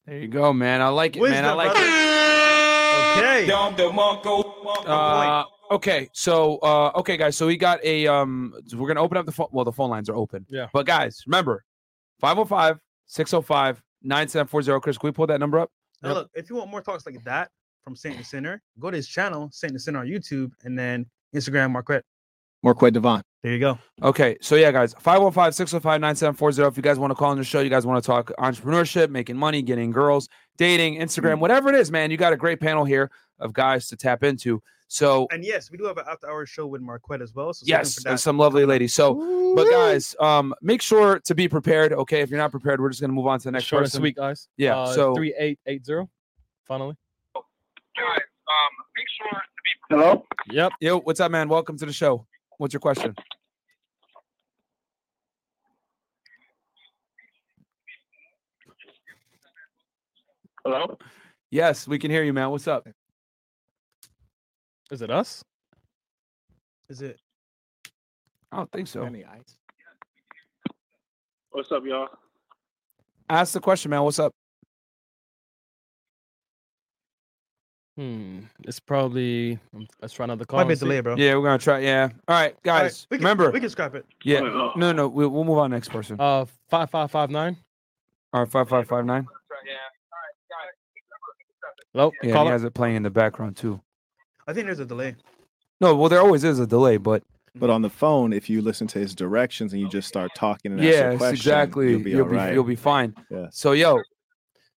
There you go, man. I like it, man. I like brother. it. Okay. Uh, okay, so uh, okay, guys. So we got a um. We're gonna open up the phone. Well, the phone lines are open. Yeah. But guys, remember, 505-605-9740. Chris, can we pull that number up? Now look, if you want more talks like that from Saint the Sinner, go to his channel, Saint the Sinner on YouTube, and then Instagram Marquette. Marquette Devon. There you go. Okay, so yeah, guys, 505-605-9740. If you guys want to call on the show, you guys want to talk entrepreneurship, making money, getting girls, dating, Instagram, whatever it is, man. You got a great panel here of guys to tap into. So And yes, we do have an after hour show with Marquette as well. So yes, and some lovely ladies. So, but guys, um, make sure to be prepared. Okay, if you're not prepared, we're just gonna move on to the next Short and person. sweet, guys. Yeah, Uh, so- three eight eight zero. Finally. Guys, um, make sure to be prepared. Hello? Yep. Yo, what's up, man? Welcome to the show. What's your question? Hello? Yes, we can hear you, man. What's up? Is it us? Is it? I don't think so. Any ice? What's up, y'all? Ask the question, man. What's up? Hmm. It's probably. um, Let's try another call. Might be a delay, bro. Yeah, we're gonna try. Yeah. All right, All right, guys. we can, remember. we can scrap it. yeah. Oh, No, no, we'll, we'll move on next person. Uh, five five five nine. All right, five five five nine. Yeah. Hello. Yeah, he caller? has it playing in the background too. I think there's a delay. No, well, there always is a delay, but But on the phone, if you listen to his directions and you just start talking and ask a yes, question, exactly. you'll be all right. you'll be fine. Yeah. So, yo,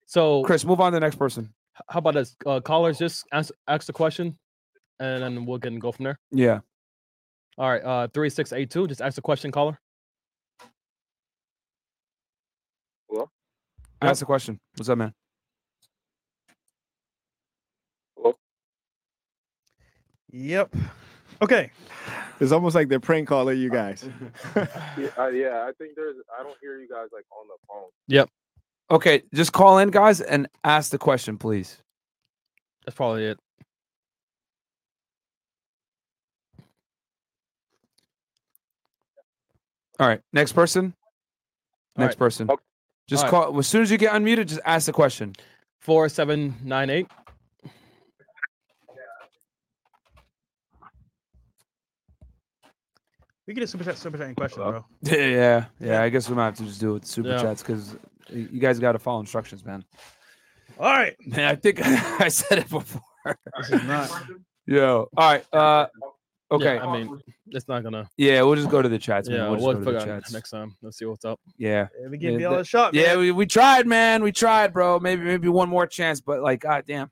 So, Chris, move on to the next person. H- how about this? Uh, callers, just ask, ask the question, and then we'll get and go from there. Yeah. All right. Uh, three six eight two. Just ask the question, caller. Yep. Ask the question. What's up, man? Yep. Okay. It's almost like they're prank calling you guys. Yeah, uh, yeah, I think there's. I don't hear you guys like on the phone. Okay, just call in, guys, and ask the question, please. That's probably it. All right, next person. All Next right. person. Okay. Just All call as soon as you get unmuted. Just ask the question. Four seven nine eight. We get a super chat, super chat any question, bro. Yeah, yeah, yeah. I guess we might have to just do it with super Yeah. chats because you guys got to follow instructions, man. All right. Man, I think I said it before. This is not. Yo, all right. Uh, okay. Yeah, I mean, it's not gonna. Yeah, we'll just go to the chats. man. Yeah, we'll we'll, just go to the figure out chats. next time. Let's see what's up. Yeah, Yeah, we give Yeah, y'all a shot, man. yeah. We, we tried, man. We tried, bro. Maybe maybe one more chance, but like, god damn.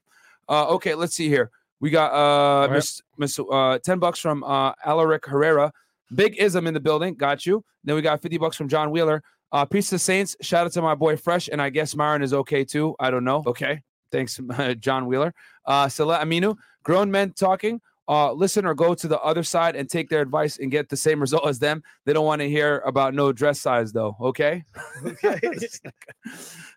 Uh, okay, let's see here. We got uh right. Miss Miss uh ten bucks from uh Alaric Herrera. Big ism in the building. Got you. Then we got fifty bucks from John Wheeler. Uh, Peace to the Saints. Shout out to my boy Fresh, and I guess Myron is okay too. I don't know. Okay, thanks, John Wheeler. Uh, Salah Aminu. Grown men talking. Uh, listen or go to the other side and take their advice and get the same result as them. They don't want to hear about no dress size though. Okay. Okay.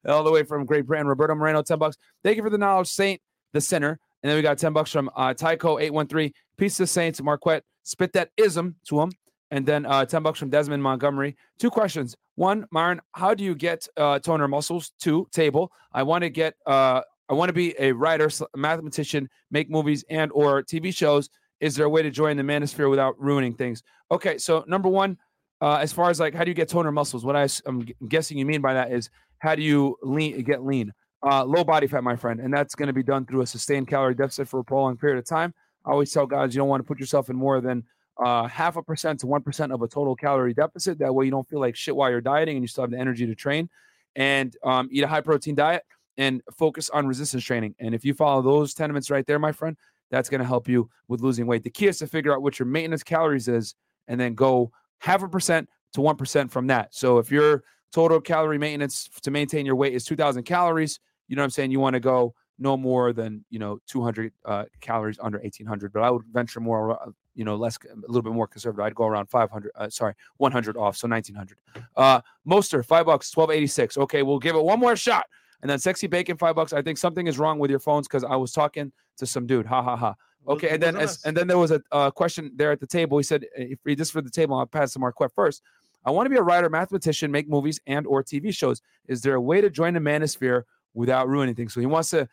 All the way from Great Britain, Roberto Moreno, 10 bucks. Thank you for the knowledge, Saint, the Sinner. And then we got 10 bucks from uh, Tyco 813, Peace of Saints, Marquette. Spit that ism to him. And then uh, 10 bucks from Desmond Montgomery. Two questions. One, Myron, how do you get uh, toner muscles? Two, table. I want to get, uh, I want to be a writer, mathematician, make movies and or TV shows. Is there a way to join the manosphere without ruining things? Okay, so number one, uh, as far as like how do you get toner muscles? What I, am guessing you mean by that is how do you lean get lean? Uh, low body fat, my friend, and that's going to be done through a sustained calorie deficit for a prolonged period of time. I always tell guys you don't want to put yourself in more than uh, half a percent to one percent of a total calorie deficit. That way you don't feel like shit while you're dieting and you still have the energy to train. And um, eat a high protein diet and focus on resistance training. And if you follow those tenements right there, my friend, that's going to help you with losing weight. The key is to figure out what your maintenance calories is and then go half a percent to 1% from that. So if your total calorie maintenance to maintain your weight is 2000 calories, you know what I'm saying? You want to go no more than, you know, 200 uh, calories under 1800, but I would venture more, uh, you know, less, a little bit more conservative. I'd go around 500, uh, sorry, 100 off. So 1900. Uh, Moster, five bucks, 1286. Okay. We'll give it one more shot. And then sexy bacon, five bucks. I think something is wrong with your phones because I was talking to some dude. Ha ha ha. Okay, and then as, and then there was a uh, question there at the table. He said, "If read this for the table, I'll pass to Marquette first. I want to be a writer, mathematician, make movies and or TV shows. Is there a way to join the manosphere without ruining things?" So he wants to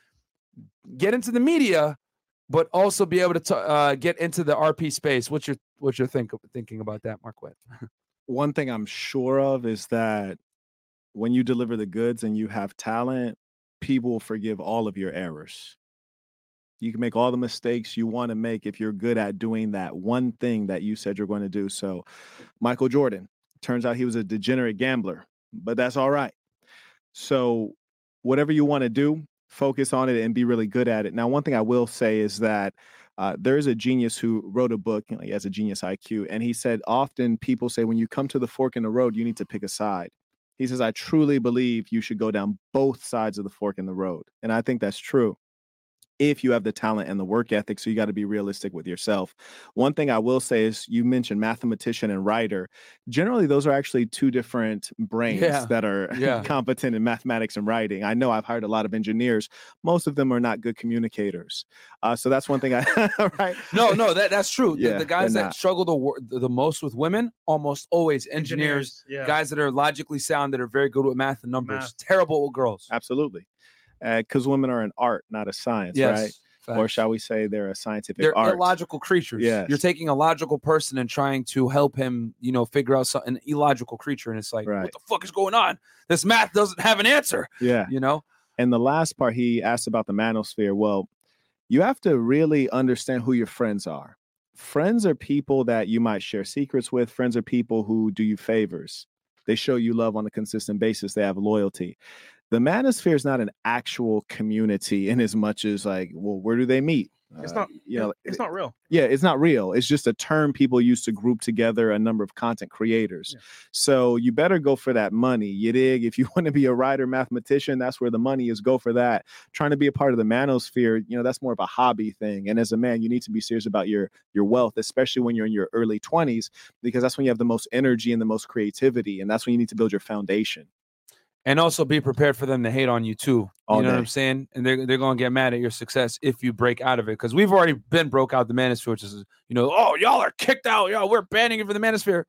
get into the media, but also be able to t- uh, get into the RP space. What's your what's your think thinking about that, Marquette? one thing I'm sure of is that when you deliver the goods and you have talent, people forgive all of your errors. You can make all the mistakes you want to make if you're good at doing that one thing that you said you're going to do. So, Michael Jordan, turns out he was a degenerate gambler, but that's all right. So, whatever you want to do, focus on it and be really good at it. Now, one thing I will say is that uh, there is a genius who wrote a book. You know, he has a genius IQ, and he said often people say when you come to the fork in the road, you need to pick a side. He says, I truly believe you should go down both sides of the fork in the road, and I think that's true. If you have the talent and the work ethic, so you got to be realistic with yourself. One thing I will say is you mentioned mathematician and writer. Generally, those are actually two different brains Yeah, that are yeah. competent in mathematics and writing. I know I've hired a lot of engineers. Most of them are not good communicators. Uh, so that's one thing I right. No, no, that that's true. The- Yeah, the, guys that not. struggle the, wor- the the most with women, almost always engineers, yeah. guys that are logically sound, that are very good with math and numbers. Math. Terrible with girls. Absolutely. Uh, because women are an art, not a science, yes, right? Or shall we say they're a scientific they're art? illogical creatures. Yes. You're taking a logical person and trying to help him, you know, figure out some, an illogical creature, and it's like, Right. what the fuck is going on? This math doesn't have an answer. Yeah. You know. And the last part he asked about the manosphere. Well, you have to really understand who your friends are. Friends are people that you might share secrets with. Friends are people who do you favors. They show you love on a consistent basis. They have loyalty. The manosphere is not an actual community in as much as like, well, where do they meet? It's Uh, not. you know, it's not real. yeah, it's not real. It's just a term people use to group together a number of content creators. Yeah. So you better go for that money. You dig? If you want to be a writer, mathematician, that's where the money is. Go for that. Trying to be a part of the manosphere, you know, that's more of a hobby thing. And as a man, you need to be serious about your your wealth, especially when you're in your early 20s, because that's when you have the most energy and the most creativity. And that's when you need to build your foundation. And also be prepared for them to hate on you too. All you know what. I'm saying? And they're they're gonna get mad at your success if you break out of it. Because we've already been broke out the manosphere, which is you know, oh y'all are kicked out, y'all we're banning you for the manosphere.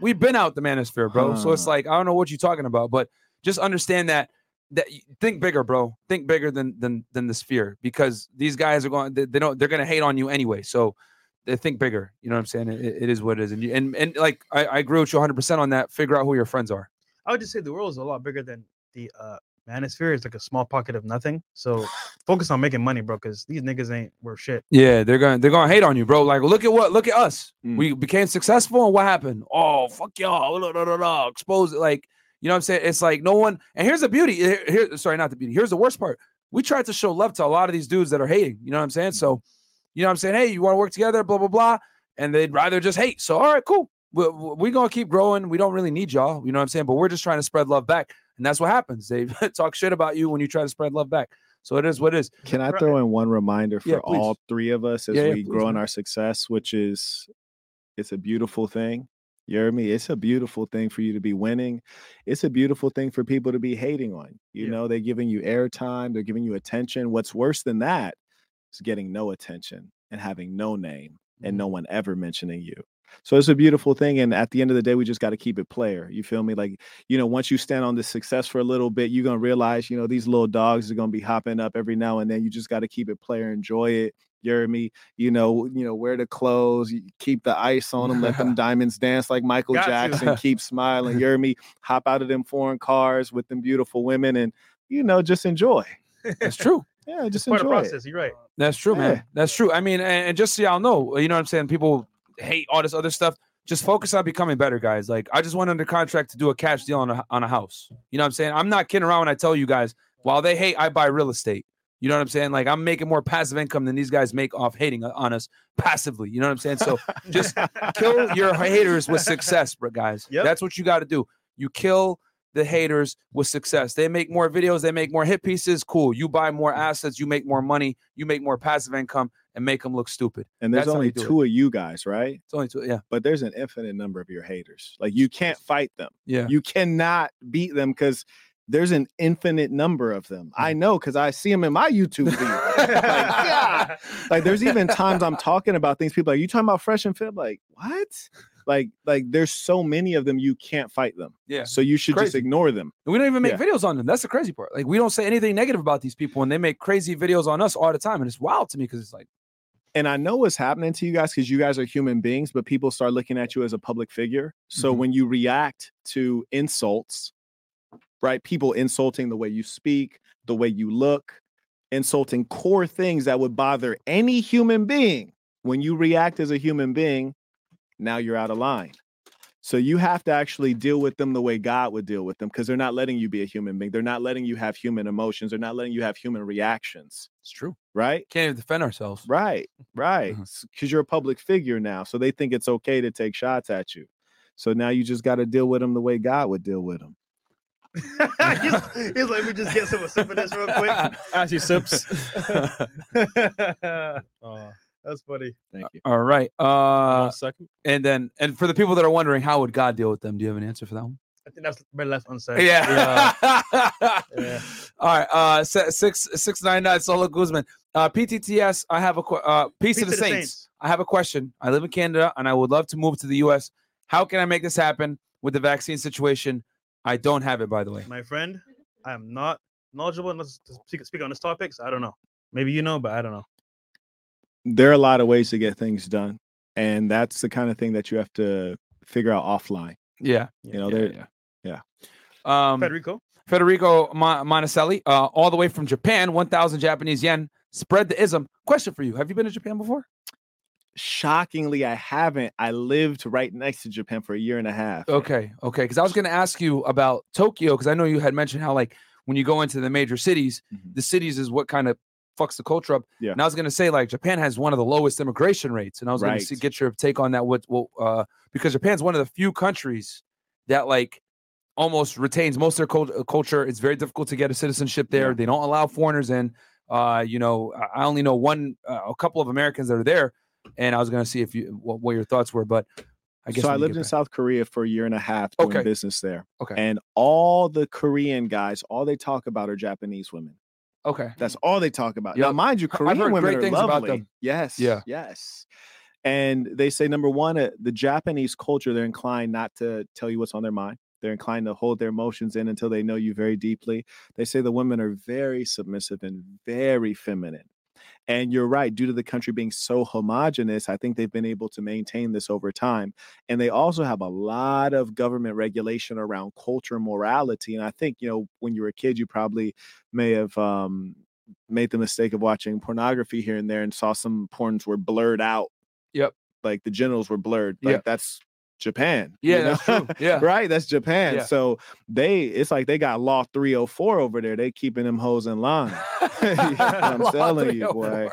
We've been out the manosphere, bro. So it's like I don't know what you're talking about, but just understand that that think bigger, bro. Think bigger than than than the sphere because these guys are going they, they don't they're gonna hate on you anyway. So they think bigger. You know what I'm saying? It, it is what it is. And you, and and like I, I agree with you 100 percent on that. Figure out who your friends are. I would just say the world is a lot bigger than the uh manosphere. It's like a small pocket of nothing. So focus on making money, bro, because these niggas ain't worth shit. Yeah, they're gonna they're gonna hate on you, bro. Like, look at what look at us. Mm. We became successful, and what happened? Oh, fuck y'all, blah, blah, blah, blah, expose it. Like, you know what I'm saying? It's like no one. And here's the beauty. Here, here- sorry, not the beauty. Here's the worst part. We tried to show love to a lot of these dudes that are hating. You know what I'm saying? So, you know what I'm saying? Hey, you want to work together? Blah blah blah. And they'd rather just hate. So, all right, cool. We, we gonna keep growing. We don't really need y'all. You know what I'm saying? But we're just trying to spread love back, and that's what happens. They talk shit about you when you try to spread love back. So it is what it is. Can I throw in one reminder for Yeah, all three of us as Yeah, yeah, we please, grow in our success, which is it's a beautiful thing. You hear me? It's a beautiful thing for you to be winning. It's a beautiful thing for people to be hating on. You Yeah. know, they're giving you airtime, they're giving you attention. What's worse than that is getting no attention and having no name and Mm-hmm. no one ever mentioning you. So it's a beautiful thing. And at the end of the day, we just got to keep it player. You feel me? Like, you know, once you stand on the success for a little bit, you're going to realize, you know, these little dogs are going to be hopping up every now and then. You just got to keep it player, enjoy it, You hear me? You know, you know, wear the clothes, keep the ice on them, let them diamonds dance like Michael Got. Jackson, keep smiling. You hear me? Hop out of them foreign cars with them beautiful women and you know, just enjoy. That's true. Yeah, just Part of the enjoy. it. process. You're right. That's true, Yeah. man. That's true. I mean, and, and just so y'all know, you know what I'm saying? People hate all this other stuff. Just focus on becoming better, guys. Like I just went under contract to do a cash deal on a on a house. You know what I'm saying? I'm not kidding around when I tell you guys, while they hate, I buy real estate. You know what I'm saying? Like I'm making more passive income than these guys make off hating on us passively. You know what I'm saying? So just kill your haters with success, bro, guys. Yep. That's what you got to do. You kill the haters with success. They make more videos, they make more hit pieces. Cool. You buy more assets, you make more money, you make more passive income, and make them look stupid. And there's That's only do it. two of you guys, right? It's only two. Yeah. But there's an infinite number of your haters. Like you can't fight them. Yeah. You cannot beat them because there's an infinite number of them. Mm. I know because I see them in my YouTube feed. like, yeah. Like there's even times I'm talking about things. People are like, you talking about fresh and fit? Like, what? Like, like there's so many of them you can't fight them. Yeah. So you should just ignore them. And we don't even make Yeah. videos on them. That's the crazy part. Like we don't say anything negative about these people, and they make crazy videos on us all the time, and it's wild to me because it's like, And I know what's happening to you guys because you guys are human beings, but people start looking at you as a public figure. So Mhm. when you react to insults, right? People insulting the way you speak, the way you look, insulting core things that would bother any human being. When you react as a human being, now you're out of line. So you have to actually deal with them the way God would deal with them because they're not letting you be a human being. They're not letting you have human emotions. They're not letting you have human reactions, it's true. Right? Can't even defend ourselves. Right, right. Uh-huh. Because you're a public figure now. So they think it's okay to take shots at you. So now you just got to deal with them the way God would deal with them. he's, he's like, we just get some sip of this real quick. As he sips. oh, that's funny. Thank you. All right. Uh, One second. and then, and for the people that are wondering, how would God deal with them? Do you have an answer for that one? I think that's better left unsaid. Yeah. Yeah. All right. Uh, se- six six nine nine Solo Guzman. Uh, PTTS. I have a qu- uh, peace, to the Saints. I have a question. I live in Canada and I would love to move to the U.S. How can I make this happen with the vaccine situation? I don't have it, by the way. My friend, I am not knowledgeable enough to speak, speak on this topic, so I don't know. Maybe you know, but I don't know. There are a lot of ways to get things done. And that's the kind of thing that you have to figure out offline. Yeah. You know, yeah, there, yeah. Um, Federico, Federico Mon- Monticelli, uh, all the way from Japan, 1,000 Japanese yen. Spread the ism. Question for you: Have you been to Japan before? shockingly, I haven't. I lived right next to Japan for a year and a half. Okay, okay. Because I was going to ask you about Tokyo because I know you had mentioned how like when you go into the major cities, Mhm. the cities is what kind of fucks the culture up. Yeah. And I was going to say like Japan has one of the lowest immigration rates, and I was going Right. to get your take on that. What, what, uh, because Japan's one of the few countries that like almost retains most of their cult- culture. It's very difficult to get a citizenship there. Yeah. They don't allow foreigners in. Uh, you know, I- only know one, uh, a couple of Americans that are there, and I was going to see if you what, what your thoughts were, but I guess so I lived in back- South Korea for a year and a half doing Okay. business there. Okay. And all the Korean guys, all they talk about are Japanese women. Okay. That's all they talk about. Now, mind you, Korean women great are things lovely. about them. Yes. Yeah. Yes. And they say number one, uh, the Japanese culture, they're inclined not to tell you what's on their mind. They're inclined to hold their emotions in until they know you very deeply. They say the women are very submissive and very feminine. And you're right, due to the country being so homogenous, I think they've been able to maintain this over time. And they also have a lot of government regulation around culture and morality. And I think, you know, when you were a kid, you probably may have um, made the mistake of watching pornography here and there and saw some porns were blurred out. Yep. Like the genitals were blurred. Like Yeah. that's Japan. you Yeah, that's true. Yeah. right. That's Japan. Yeah. So they, it's like they got law 304 over there. They keeping them hoes in line. I'm telling you, boy.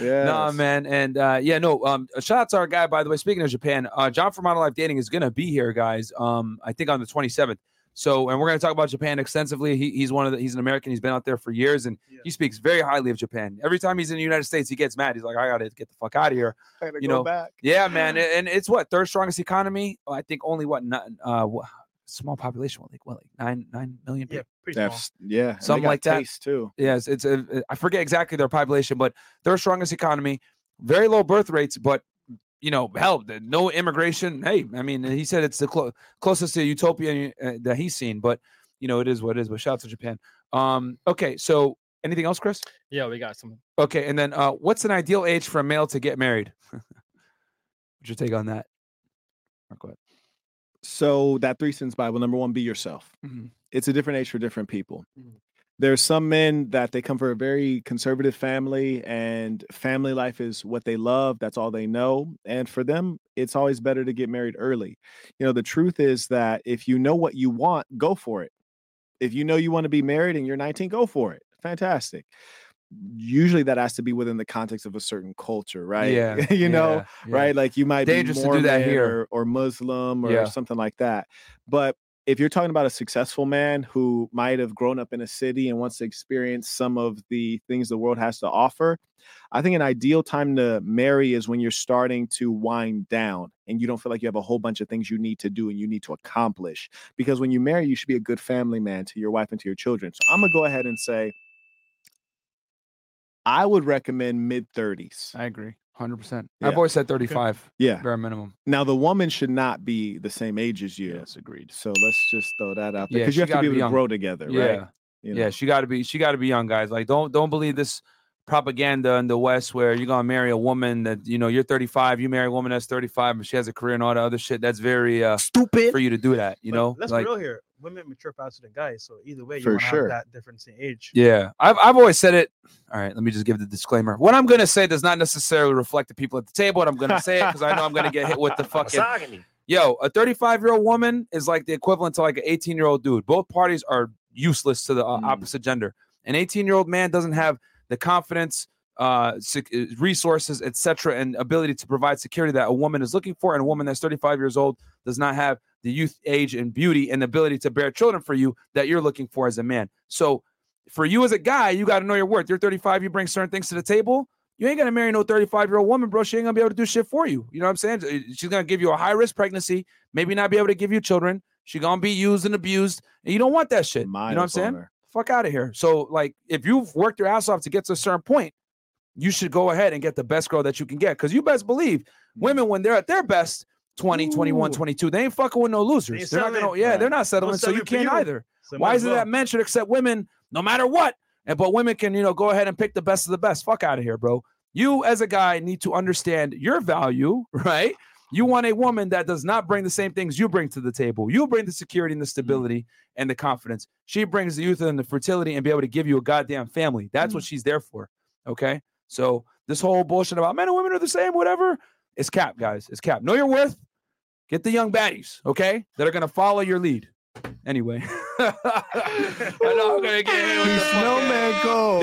Yeah. Nah, man, and uh, yeah, no. Um, shout out to our guy, by the way. Speaking of Japan, uh, John from Model Life Dating is gonna be here, guys. Um, I think on the 27th. So, and we're gonna talk about Japan extensively. He, he's one of the, he's an American. He's been out there for years, and Yeah. he speaks very highly of Japan. Every time he's in the United States, he gets mad. He's like, I gotta get the fuck out of here. you know, back. Yeah, man, and and it's what third strongest economy. Oh, I think only what not, uh, what, small population, what, like what, like nine nine million people. yeah, pretty small. That's, yeah. Something like that. too. Yes, it's a, I forget exactly their population, but their strongest economy, very low birth rates, but you know, hell, no immigration. Hey, I mean, he said it's the clo- closest to utopia uh, that he's seen, but you know, it is what it is. But shout out to Japan. Um, okay, so Anything else, Chris? Yeah, we got some. Okay, and then uh, what's an ideal age for a male to get married? What's your take on that? Or. So that three sins Bible, number one, be yourself. Mhm. It's a different age for different people. Mhm. There's some men that they come from a very conservative family and family life is what they love. That's all they know. And for them, it's always better to get married early. You know, the truth is that if you know what you want, go for it. If you know you want to be married and you're 19, go for it. Fantastic. Usually that has to be within the context of a certain culture, right? Yeah, you know, yeah, yeah. right? Like you might be to do that here. or, or Muslim or Yeah. something like that. But if you're talking about a successful man who might have grown up in a city and wants to experience some of the things the world has to offer, I think an ideal time to marry is when you're starting to wind down and you don't feel like you have a whole bunch of things you need to do and you need to accomplish. Because when you marry, you should be a good family man to your wife and to your children. So I'm gonna go ahead and say I would recommend mid 30s. I agree, hundred percent. Yeah. I've always said thirty-five, Yeah. bare minimum. Now the woman should not be the same age as you. Yes, agreed. So let's just throw that out there Yeah, because she you have to be be able to grow together, Yeah, right? You yeah. She got to be. She got to be young, guys. Like, don't don't believe this propaganda in the West where you're gonna marry a woman that you know you're 35, you marry a woman that's 35, and she has a career and all the other shit. That's very uh, Stupid. for you to do that. You But know, let's like real here. Women mature faster than guys, so either way, you For want to sure. have that difference in age. Yeah, I've I've always said it. All right, let me just give the disclaimer. What I'm gonna say does not necessarily reflect the people at the table, and I'm gonna say it because I know I'm gonna get hit with the fucking. Yo, a 35 year old woman is like the equivalent to like an 18 year old dude. Both parties are useless to the uh, Mm. opposite gender. An 18 year old man doesn't have the confidence, uh, uh, resources, etc., and ability to provide security that a woman is looking for. And a woman that's 35 years old does not have the youth, age, and beauty and ability to bear children for you that you're looking for as a man. So, for you as a guy, you got to know your worth. You're 35, you bring certain things to the table. You ain't gonna marry no 35 year old woman, bro. She ain't gonna be able to do shit for you. You know what I'm saying? She's gonna give you a high risk pregnancy, maybe not be able to give you children. She gonna be used and abused, and you don't want that shit. Mine you know what I'm saying? Fuck out of here. So, like, if you've worked your ass off to get to a certain point, you should go ahead and get the best girl that you can get. Because you best believe women, when they're at their best, 20, 21, Ooh. 22, they ain't fucking with no losers. They're not gonna, yeah, Right. they're not settling. So you can't you. either. So Why is it well. that men should accept women no matter what? And but women can, you know, go ahead and pick the best of the best. Fuck out of here, bro. You as a guy need to understand your value, right? You want a woman that does not bring the same things you bring to the table. You bring the security and the stability and the confidence. She brings the youth and the fertility and be able to give you a goddamn family. That's what she's there for. Okay. So this whole bullshit about men and women are the same, whatever, it's cap, guys. It's cap. Know your worth. Get the young baddies, okay, that are gonna follow your lead. Anyway, I know I'm gonna get hit with the The snowman fucking- go. We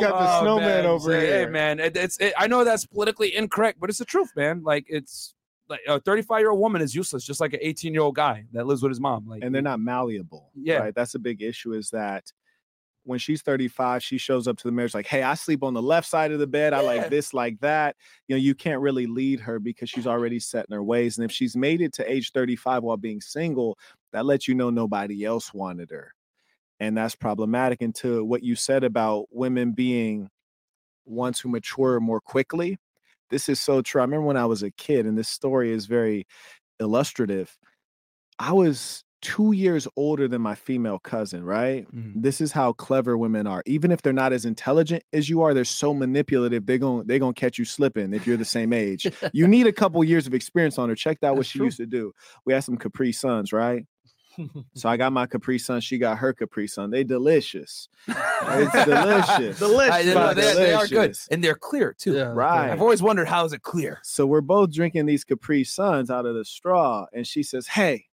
got the Oh, snowman man. over Say, Hey here. man, it, it's it, I know that's politically incorrect, but it's the truth, man. Like it's like a 35 year old woman is useless, just like an 18 year old guy that lives with his mom. Like and they're not malleable. Yeah. Right. That's a big issue is that when she's 35, she shows up to the marriage like, hey, I sleep on the left side of the bed. I Yeah. like this, like that. You know, you can't really lead her because she's already set in her ways. And if she's made it to age 35 while being single, that lets you know nobody else wanted her. And that's problematic. And to what you said about women being ones who mature more quickly, this is so true. I remember when I was a kid, and this story is very illustrative. I was two years older than my female cousin, right? Mhm. This is how clever women are. Even if they're not as intelligent as you are, they're so manipulative. They're gonna, they're gonna catch you slipping if you're the same age. you need a couple years of experience on her. Check out what That's she true. used to do. We had some Capri Suns, right? So I got my Capri Sun. She got her Capri Sun. They delicious. It's delicious. Delicious. I, they, Fuck, they- they are good and they're clear too. Yeah, Right. I've always wondered how is it clear? So we're both drinking these Capri Suns out of the straw. And she says, Hey,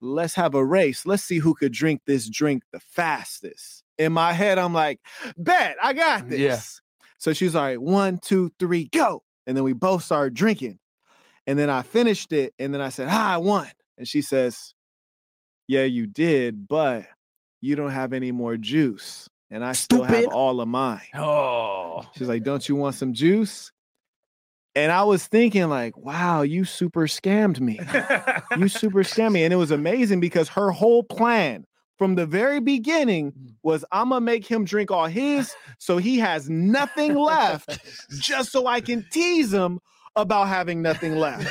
let's have a race. Let's see who could drink this drink the fastest. In my head, I'm like, Bet, I got this. Yeah. So she's right, one, two, three, go. And then we both started drinking. And then I finished it. And then I said, Ah, I won. And she says, Yeah, you did, but you don't have any more juice. And I still have all of mine. Oh, She's like, "Don't you want some juice?" And I was thinking, like, "Wow, you super scammed me. You super scammed me." And it was amazing because her whole plan from the very beginning mm. was, "I'm gonna make him drink all his, so he has nothing left, just so I can tease him." about having nothing left.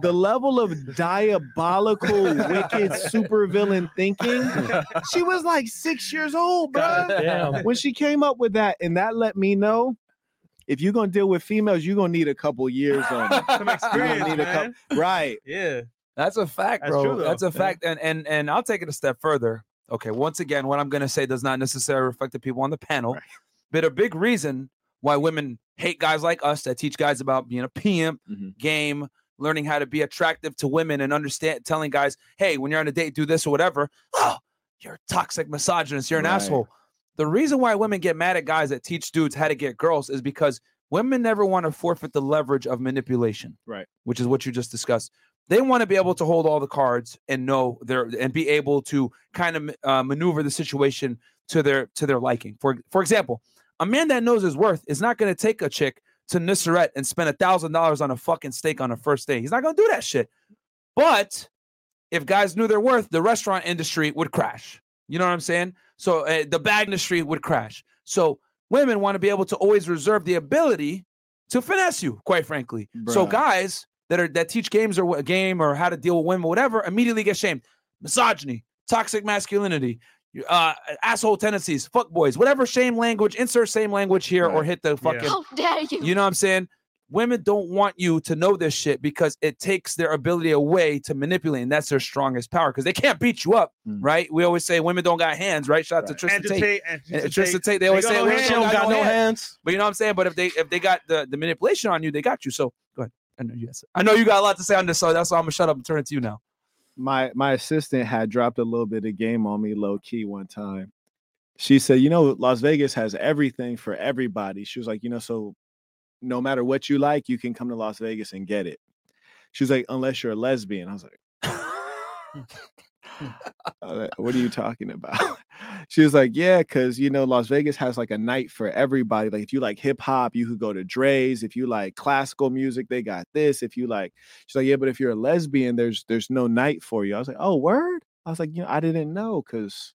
the level of diabolical, wicked supervillain thinking. She was like six years old, bro. When she came up with that, and that let me know if you're gonna deal with females, you're gonna need a couple years on it. Some experience, need a man. Right. Yeah. That's a fact, That's bro. true. That's a Yeah. fact. And and and I'll take it a step further. Okay, once again, what I'm gonna say does not necessarily reflect the people on the panel, Right. but a big reason why women hate guys like us that teach guys about being a pimp, Mhm. game, learning how to be attractive to women, and understand telling guys, hey, when you're on a date, do this or whatever. Oh, you're a toxic misogynist. You're an Right. asshole. The reason why women get mad at guys that teach dudes how to get girls is because women never want to forfeit the leverage of manipulation. Right. Which is what you just discussed. They want to be able to hold all the cards and know their and be able to kind of uh, maneuver the situation to their to their liking. For for example, a man that knows his worth is not going to take a chick to Nusr-Et and spend a thousand dollars on a fucking steak on a first day. He's not going to do that shit. But if guys knew their worth, the restaurant industry would crash. You know what I'm saying? So uh, the bag industry would crash. So women want to be able to always reserve the ability to finesse you, quite frankly. So guys that are that teach games or a game or how to deal with women, or whatever, immediately get shamed. Misogyny, toxic masculinity, uh, asshole tendencies, fuck boys, whatever shame language, insert same language here or hit the fucking How dare you? you know what I'm saying? Women don't want you to know this shit because it takes their ability away to manipulate, and that's their strongest power because they can't beat you up, Mm. right? We always say women don't got hands, right? Shout out to Tristan And to Tate. and And Tristan take, Tate, they always got say no women hands. She don't got no hands. But you know what I'm saying? But if they if they got the, the manipulation on you, they got you. So go ahead. I know you. I know you got a lot to say on this, so that's why I'm gonna shut up and turn it to you now. my my assistant had dropped a little bit of game on me low key one time. She said, "You know, Las Vegas has everything for everybody." She was like, "You know, so no matter what you like, you can come to Las Vegas and get it." She was like, "Unless you're a lesbian." I was like, "Uh, "What are you talking about?" She was like, "Yeah, because you know, Las Vegas has like a night for everybody. Like, if you like hip hop, you could go to Drai's. If you like classical music, they got this. If you like," she's like, "Yeah, but if you're a lesbian, there's there's no night for you." I was like, "Oh, word." I was like, "You know, I didn't know because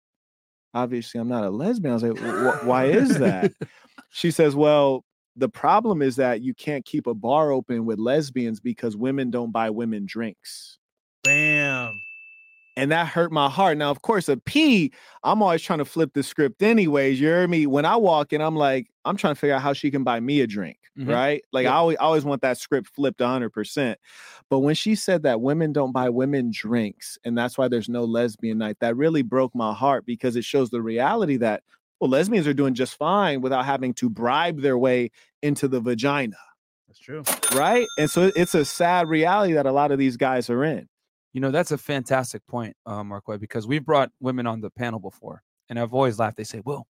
obviously I'm not a lesbian." I was like, "Wh- wh- "Why is that?" she says, "Well." The problem is that you can't keep a bar open with lesbians because women don't buy women drinks Bam. and that hurt my heart. Now, of course, a P, I'm always trying to flip the script, anyways. You hear me? When I walk in, I'm like, I'm trying to figure out how she can buy me a drink, Mhm. right? Like. I always, I always want that script flipped 100%. But when she said that women don't buy women drinks, and that's why there's no lesbian night, that really broke my heart because it shows the reality that, well, lesbians are doing just fine without having to bribe their way into the vagina, That's true. right? And so it's a sad reality that a lot of these guys are in. You know, that's a fantastic point, uh, Marquette, because we've brought women on the panel before, and I've always laughed. They say, "Well,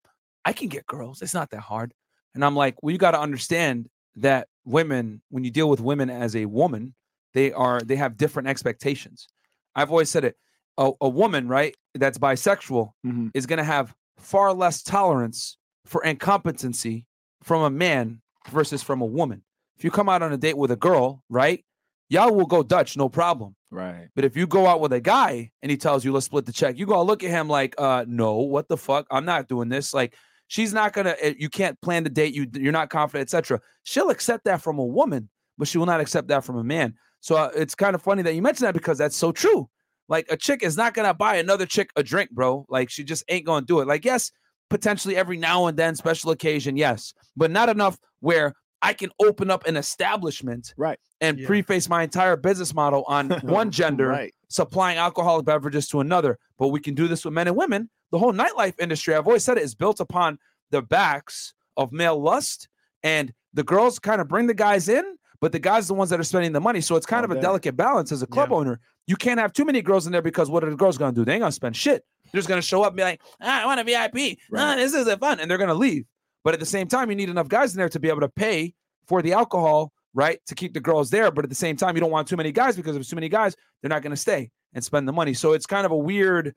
I can get girls. It's not that hard." And I'm like, "Well, you got to understand that women, when you deal with women as a woman, they are they have different expectations." I've always said it. A, a woman, right, that's bisexual, Mhm. is going to have far less tolerance for incompetency from a man versus from a woman. If you come out on a date with a girl, right, y'all will go Dutch, no problem. Right. But if you go out with a guy and he tells you let's split the check, you go look at him like, uh, no, what the fuck? I'm not doing this. Like, she's not gonna. eh, You can't plan the date. You you're not confident, etc. She'll accept that from a woman, but she will not accept that from a man. So uh, it's kind of funny that you mentioned that because that's so true. Like a chick is not gonna buy another chick a drink, bro. Like she just ain't gonna do it. Like yes, potentially every now and then, special occasion, yes, but not enough where I can open up an establishment, Right. and Yeah. preface my entire business model on one gender Right. supplying alcoholic beverages to another. But we can do this with men and women. The whole nightlife industry, I've always said it, is built upon the backs of male lust. And the girls kind of bring the guys in, but the guys are the ones that are spending the money. So it's kind All of a day. delicate balance as a club Yeah. owner. You can't have too many girls in there because what are the girls going to do? They ain't going to spend shit. They're just going to show up and be like, ah, I want a VIP. Ah, this isn't fun. And they're going to leave. But at the same time, you need enough guys in there to be able to pay for the alcohol, right? To keep the girls there. But at the same time, you don't want too many guys because if too many guys, they're not going to stay and spend the money. So it's kind of a weird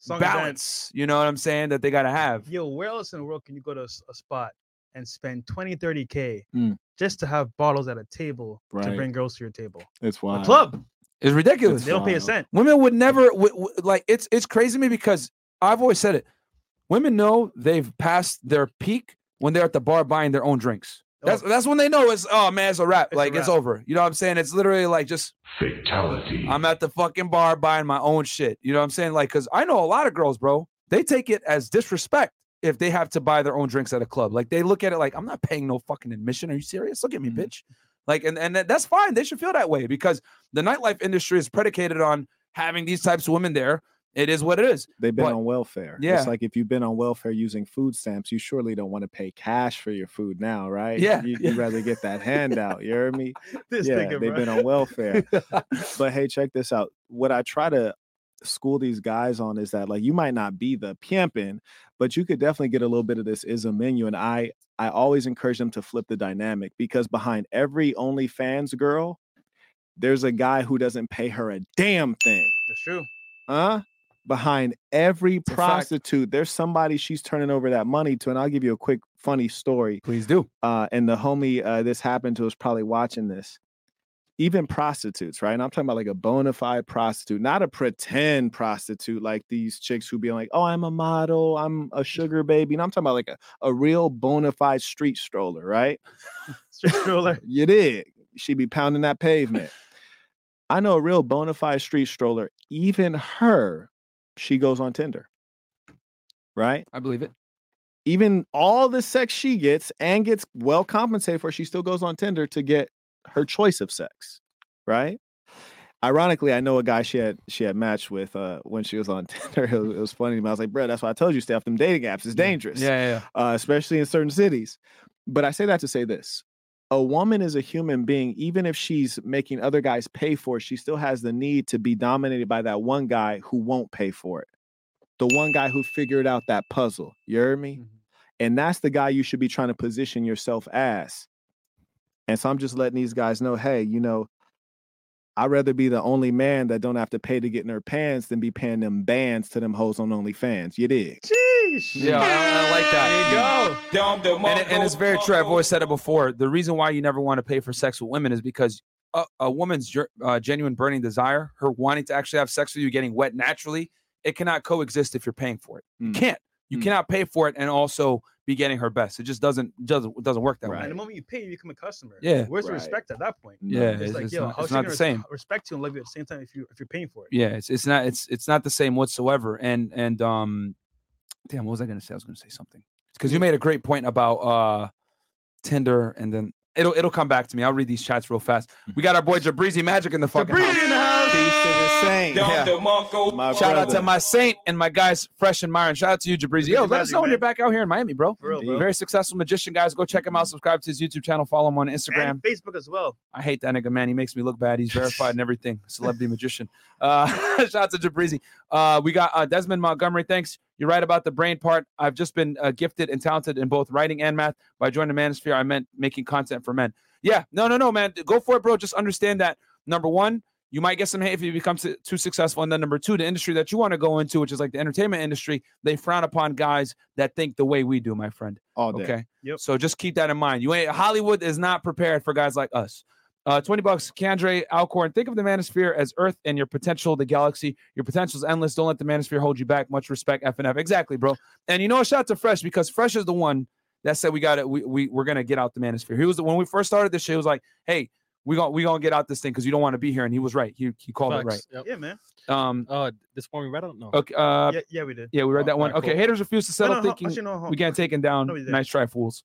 Song balance, you know what I'm saying, that they got to have. Yo, where else in the world can you go to a spot and spend 20, 30K Mm. just to have bottles at a table to bring girls to your table? It's A wild. club. It's ridiculous. They don't pay a cent. Women would never w- w- like it's it's crazy to me because I've always said it. Women know they've passed their peak when they're at the bar buying their own drinks. That's that's when they know it's oh man, it's a wrap. It's a like it's over. You know what I'm saying? It's literally like just Fatality. I'm at the fucking bar buying my own shit. You know what I'm saying? Like, cause I know a lot of girls, bro. They take it as disrespect if they have to buy their own drinks at a club. Like they look at it like I'm not paying no fucking admission. Are you serious? Look at me, Mhm. bitch. Like, and and that's fine. They should feel that way because the nightlife industry is predicated on having these types of women there. It is what it is. They've been But- on welfare. Yeah. It's like if you've been on welfare using food stamps, you surely don't want to pay cash for your food now, right? Yeah, You, yeah. would rather get that handout. You heard me? This yeah, they've been on welfare. but hey, check this out. What I try to school these guys on is that like you might not be the pimping, but you could definitely get a little bit of this is a menu. And I I always encourage them to flip the dynamic because behind every OnlyFans girl, there's a guy who doesn't pay her a damn thing. That's true. Huh? Behind every fact. prostitute, there's somebody she's turning over that money to. And I'll give you a quick funny story Please do. uh, and the homie uh, this happened to is probably watching this. Even prostitutes, right? And I'm talking about like a bona fide prostitute, not a pretend prostitute like these chicks who be like, "Oh, I'm a model, I'm a sugar baby." And I'm talking about like a, a real bona fide street stroller, right? Street stroller. You did. She be pounding that pavement. I know a real bona fide street stroller. Even her, she goes on Tinder, right? I believe it. even all the sex she gets and gets well compensated for, she still goes on Tinder to get her choice of sex, right? Ironically, I know a guy she had she had matched with uh, when she was on Tinder. It was, it was funny. to me. I was like, "Bro, that's why I told you stay off them dating apps. It's dangerous, Yeah, yeah, yeah. uh, especially in certain cities." But I say that to say this: a woman is a human being. Even if she's making other guys pay for it, she still has the need to be dominated by that one guy who won't pay for it, the one guy who figured out that puzzle. You heard me? Mhm. And that's the guy you should be trying to position yourself as. And so I'm just letting these guys know, hey, you know, I'd rather be the only man that don't have to pay to get in their pants than be paying them bands to them hoes on OnlyFans. You dig? Sheesh. Yeah, I, I like that. There you go. and, it- and it's very true. I've always said it before. The reason why you never want to pay for sex with women is because a, a woman's uh, genuine burning desire, her wanting to actually have sex with you, getting wet naturally, it cannot coexist if you're paying for it. You Mm. can't. You Mm. cannot pay for it and also be getting her best. It just doesn't doesn't doesn't work that Right. And the moment you pay, you become a customer. Yeah. Where's the respect at that point? Yeah, It's, it's, like, it's yo, not, how's it's she not gonna the res- same. respect you and love you at the same time if you if you're paying for it. Yeah, it's it's not it's it's not the same whatsoever. And and um, damn, what was I gonna say? I was gonna say something because you made a great point about uh Tinder, and then it'll it'll come back to me. I'll read these chats real fast. We got our boy Jabrizi Magic in the fucking house. In the house. Peace to the saint. Yeah. My Shout out to my Saint and my guys Fresh and Myron. Shout out to you, Jabrizi. Yo, let us Magic, know when you're back out here in Miami, bro. Real, bro. Very successful magician, guys. Go check him out. Subscribe to his YouTube channel. Follow him on Instagram. And Facebook as well. I hate that nigga, man. He makes me look bad. He's verified and everything. Celebrity magician. Uh, shout out to Jabrizi. Uh, we got uh, Desmond Montgomery. Thanks. You're right about the brain part. I've just been uh, gifted and talented in both writing and math. By joining the Manosphere, I meant making content for men. Yeah, no, no, no, man. Go for it, bro. Just understand that number one, you might get some hate if you become too too successful. And then number two, the industry that you want to go into, which is like the entertainment industry, they frown upon guys that think the way we do, my friend. all day. Okay. Yep. So just keep that in mind. You ain't Hollywood is not prepared for guys like us. Uh, 20 bucks, Kendra Alcorn. Think of the manosphere as Earth and your potential, the galaxy. Your potential is endless. Don't let the manosphere hold you back. Much respect, FNF. Exactly, bro. And you know, shout out to Fresh because Fresh is the one that said we got it. We, we we're gonna get out the manosphere. He was the when we first started this shit. He was like, "Hey, we gonna we gonna get out this thing because you don't want to be here." And he was right. He he called it right. Yep. Yeah, man. Um. Uh, this one we read on? No. Okay. Uh. yeah, yeah, we did. Yeah, we read Oh, that one. alright, Okay. cool. Haters refuse to settle no, no, thinking actually, no, we can't take him down. No, nice try, fools.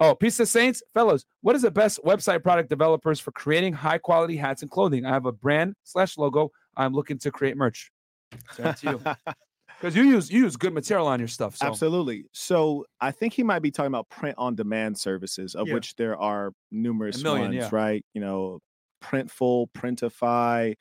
Oh, Peace of Saints, fellows. What is the best website product developers for creating high quality hats and clothing? I have a brand slash logo. I'm looking to create merch. So that's you. Because you use you use good material on your stuff. So Absolutely. So I think he might be talking about print on demand services, of Yeah. which there are numerous million, ones, yeah. right? You know, Printful, Printify,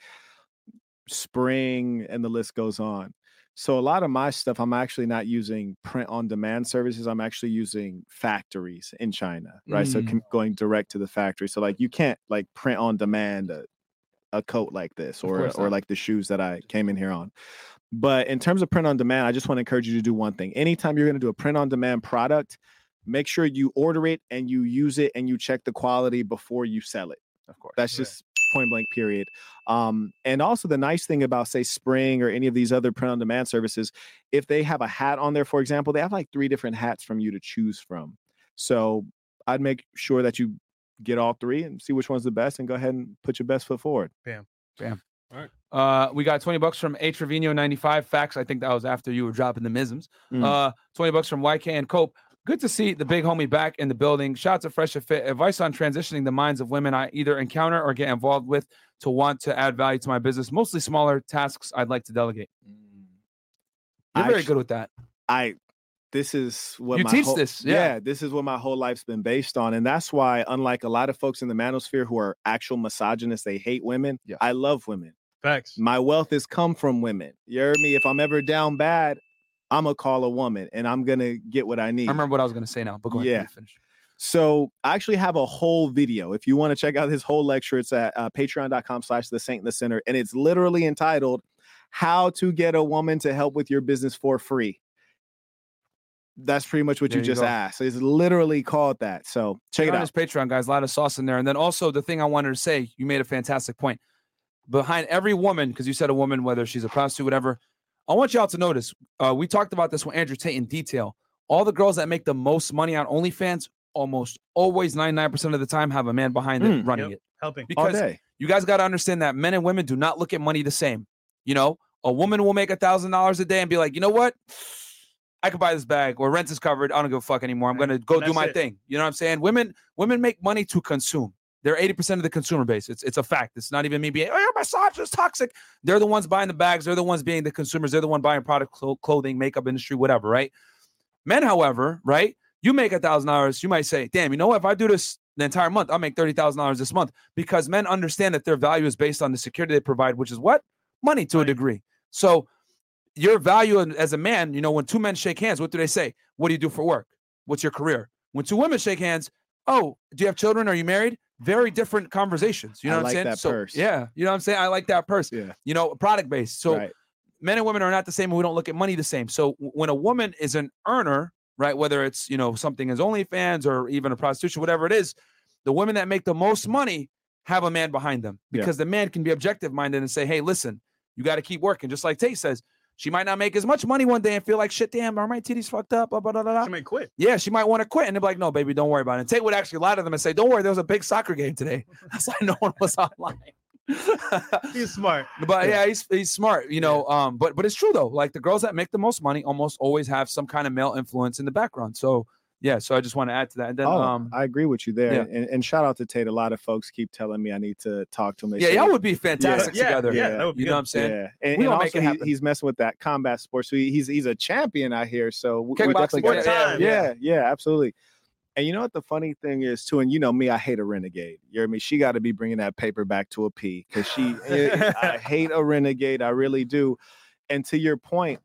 Spring, and the list goes on. So a lot of my stuff, I'm actually not using print on demand services. I'm actually using factories in China, right? So Mm. com- going direct to the factory. So like you can't like print on demand a, a coat like this or or not. like the shoes that I came in here on. But in terms of print on demand, I just want to encourage you to do one thing. Anytime you're going to do a print on demand product, make sure you order it and you use it and you check the quality before you sell it. of course. That's Right. just point blank period. Um, and also the nice thing about say Spring or any of these other print on demand services, if they have a hat on there, for example, they have like three different hats from you to choose from. So I'd make sure that you get all three and see which one's the best and go ahead and put your best foot forward. Uh, we got 20 bucks from A Trevino 95. Facts. I think that was after you were dropping the misms. Mm. Uh, 20 bucks from YK and Cope. Good to see the big homie back in the building. Shout out to Fresh Fit. Advice on transitioning the minds of women I either encounter or get involved with to want to add value to my business. Mostly smaller tasks I'd like to delegate. You're I very sh- good with that. I this is what You my teach whole- this, yeah. this is what my whole life's been based on, and that's why, unlike a lot of folks in the manosphere who are actual misogynists, they hate women. Yeah. I love women. Facts. My wealth has come from women. You heard me? If I'm ever down bad, I'm gonna call a woman, and I'm gonna get what I need. I remember what I was going to say now, but go ahead. Yeah. Finish. So I actually have a whole video. If you want to check out this whole lecture, it's at uh, patreon.com slash the Saint the Sinner. And it's literally entitled How to Get a Woman to Help with Your Business for Free. That's pretty much what There you you just asked. It's literally called that. So check it out. Patreon, guys. A lot of sauce in there. And then also the thing I wanted to say, you made a fantastic point. Behind every woman, because you said a woman, whether she's a prostitute, whatever, I want y'all to notice. Uh, we talked about this with Andrew Tate in detail. All the girls that make the most money on OnlyFans, almost always 99% of the time, have a man behind them Mm. running Yep. it. Helping. All Because day. you guys got to understand that men and women do not look at money the same. You know, a woman will make a thousand dollars a day and be like, you know what? I could buy this bag or rent is covered. I don't give a fuck anymore. I'm gonna go do my it. thing. You know what I'm saying? Women, women make money to consume. They're 80% of the consumer base. It's it's a fact. It's not even me being, oh, you're misogynist, toxic. They're the ones buying the bags. They're the ones being the consumers. They're the one buying product, clo- clothing, makeup industry, whatever, right? Men, however, right? You make a thousand dollars, you might say, damn, you know what? If I do this the entire month, I'll make thirty thousand dollars this month because men understand that their value is based on the security they provide, which is what money to a degree. So your value as a man, you know, when two men shake hands, what do they say? What do you do for work? What's your career? When two women shake hands, oh, do you have children? Are you married? Very different conversations. You know I what I'm like saying? that so purse. yeah, you know what I'm saying? I like that purse. Yeah. You know, product based. So right. men and women are not the same and we don't look at money the same so when a woman is an earner right whether it's you know something as onlyfans or even a prostitution whatever it is the women that make the most money have a man behind them Yeah. because the man can be objective minded and say hey listen you got to keep working just like tate says she might not make as much money one day and feel like shit damn are my titties fucked up blah, blah, blah, blah. She might quit. yeah she might want to quit and they're like no baby don't worry about it and tate would actually lie to them and say don't worry there was a big soccer game today that's why no one was online He's smart. but yeah, he's he's smart, you know. Um, but but it's true though. Like the girls that make the most money almost always have some kind of male influence in the background. So yeah, so I just want to add to that. And then oh, um, I agree with you there. yeah. And, and shout out to Tate. A lot of folks keep telling me I need to talk to him. They yeah, say y'all would be fantastic yeah, together. yeah, that would be you know what I'm saying? Yeah, and, We and gonna make also it he- he's messing with that combat sport. So he, he's he's a champion out here. So we- we're Kickboxing, definitely One gonna- yeah, time. yeah, yeah, absolutely. And you know what the funny thing is too, and you know me, I hate a renegade. You hear me? She got to be bringing that paper back to a P because she. I hate a renegade. I really do. And to your point,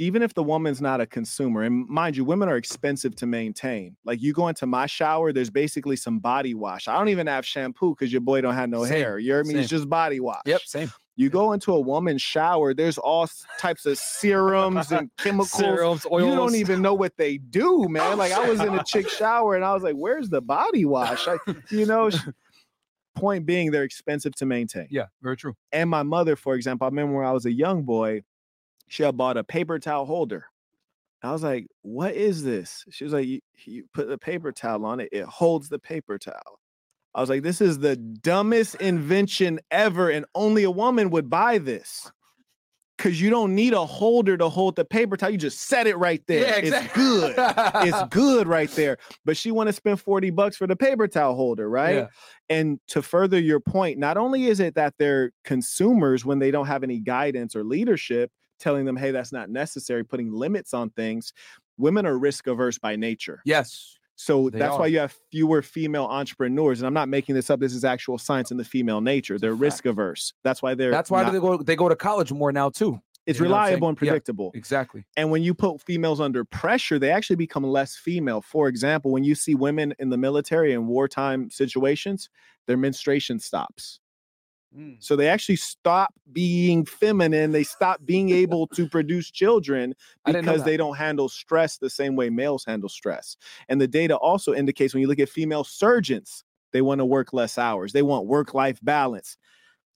even if the woman's not a consumer, and mind you, women are expensive to maintain. Like you go into my shower, there's basically some body wash. I don't even have shampoo because your boy don't have no Same, hair. You hear me? It's just body wash. Yep, same. You go into a woman's shower, there's all types of serums and chemicals. Serums, oils. You don't even know what they do, man. Like I was in a chick shower and I was like, "Where's the body wash?" Like, you know. Point being, they're expensive to maintain. Yeah, very true. And my mother, for example, I remember when I was a young boy, she had bought a paper towel holder. I was like, "What is this?" She was like, "You, you put the paper towel on it; it holds the paper towel." I was like, "This is the dumbest invention ever, and only a woman would buy this." Cause you don't need a holder to hold the paper towel. You just set it right there. Yeah, exactly. It's good. it's good right there. But she want to spend 40 bucks for the paper towel holder, right? Yeah. And to further your point, not only is it that they're consumers when they don't have any guidance or leadership telling them, hey, that's not necessary, putting limits on things, women are risk averse by nature. Yes. So They that's are. why you have fewer female entrepreneurs. And I'm not making this up. This is actual science in the female nature. They're risk averse. That's why they're That's why not- they go they go to college more now too. it's you know what I'm saying? reliable and Yeah. predictable. Exactly. And when you put females under pressure, they actually become less female. For example, when you see women in the military in wartime situations, their menstruation stops. Mm. So they actually stop being feminine. They stop being able to produce children I didn't know because they don't handle stress the same way males handle stress. And the data also indicates when you look at female surgeons, they want to work less hours. They want work life balance.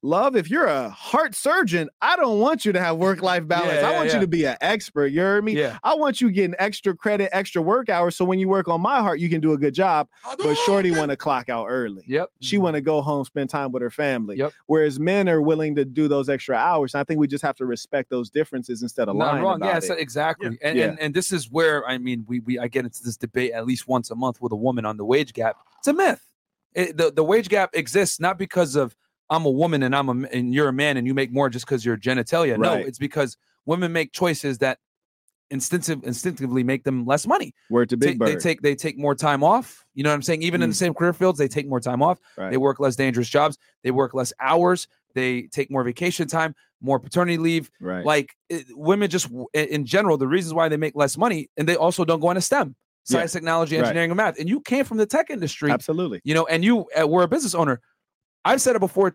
Love, if you're a heart surgeon, I don't want you to have work life balance. Yeah, I want yeah. you to be an expert. You heard me? Yeah. I want you getting extra credit, extra work hours. So when you work on my heart, you can do a good job. But Shorty want to clock out early. Yep. She mm-hmm. want to go home, spend time with her family. Yep. Whereas men are willing to do those extra hours. And I think we just have to respect those differences instead of Not lying wrong. about Yeah, it. so- exactly. And, and and this is where I mean we we I get into this debate at least once a month with a woman on the wage gap. It's a myth. It, the the wage gap exists not because of I'm a woman and I'm a and you're a man and you make more just because you're genitalia. No, it's because women make choices that instinctive instinctively make them less money. Word to Big Ta- they take they take more time off. You know what I'm saying? Even in the Mm. same career fields, they take more time off. Right. They work less dangerous jobs. They work less hours. They take more vacation time, more paternity leave. right. Like it, women, just in general, the reasons why they make less money, and they also don't go into STEM, Yeah. science, technology, Right. engineering, and math. And you came from the tech industry, Absolutely. you know, and you uh, were a business owner. I've said it before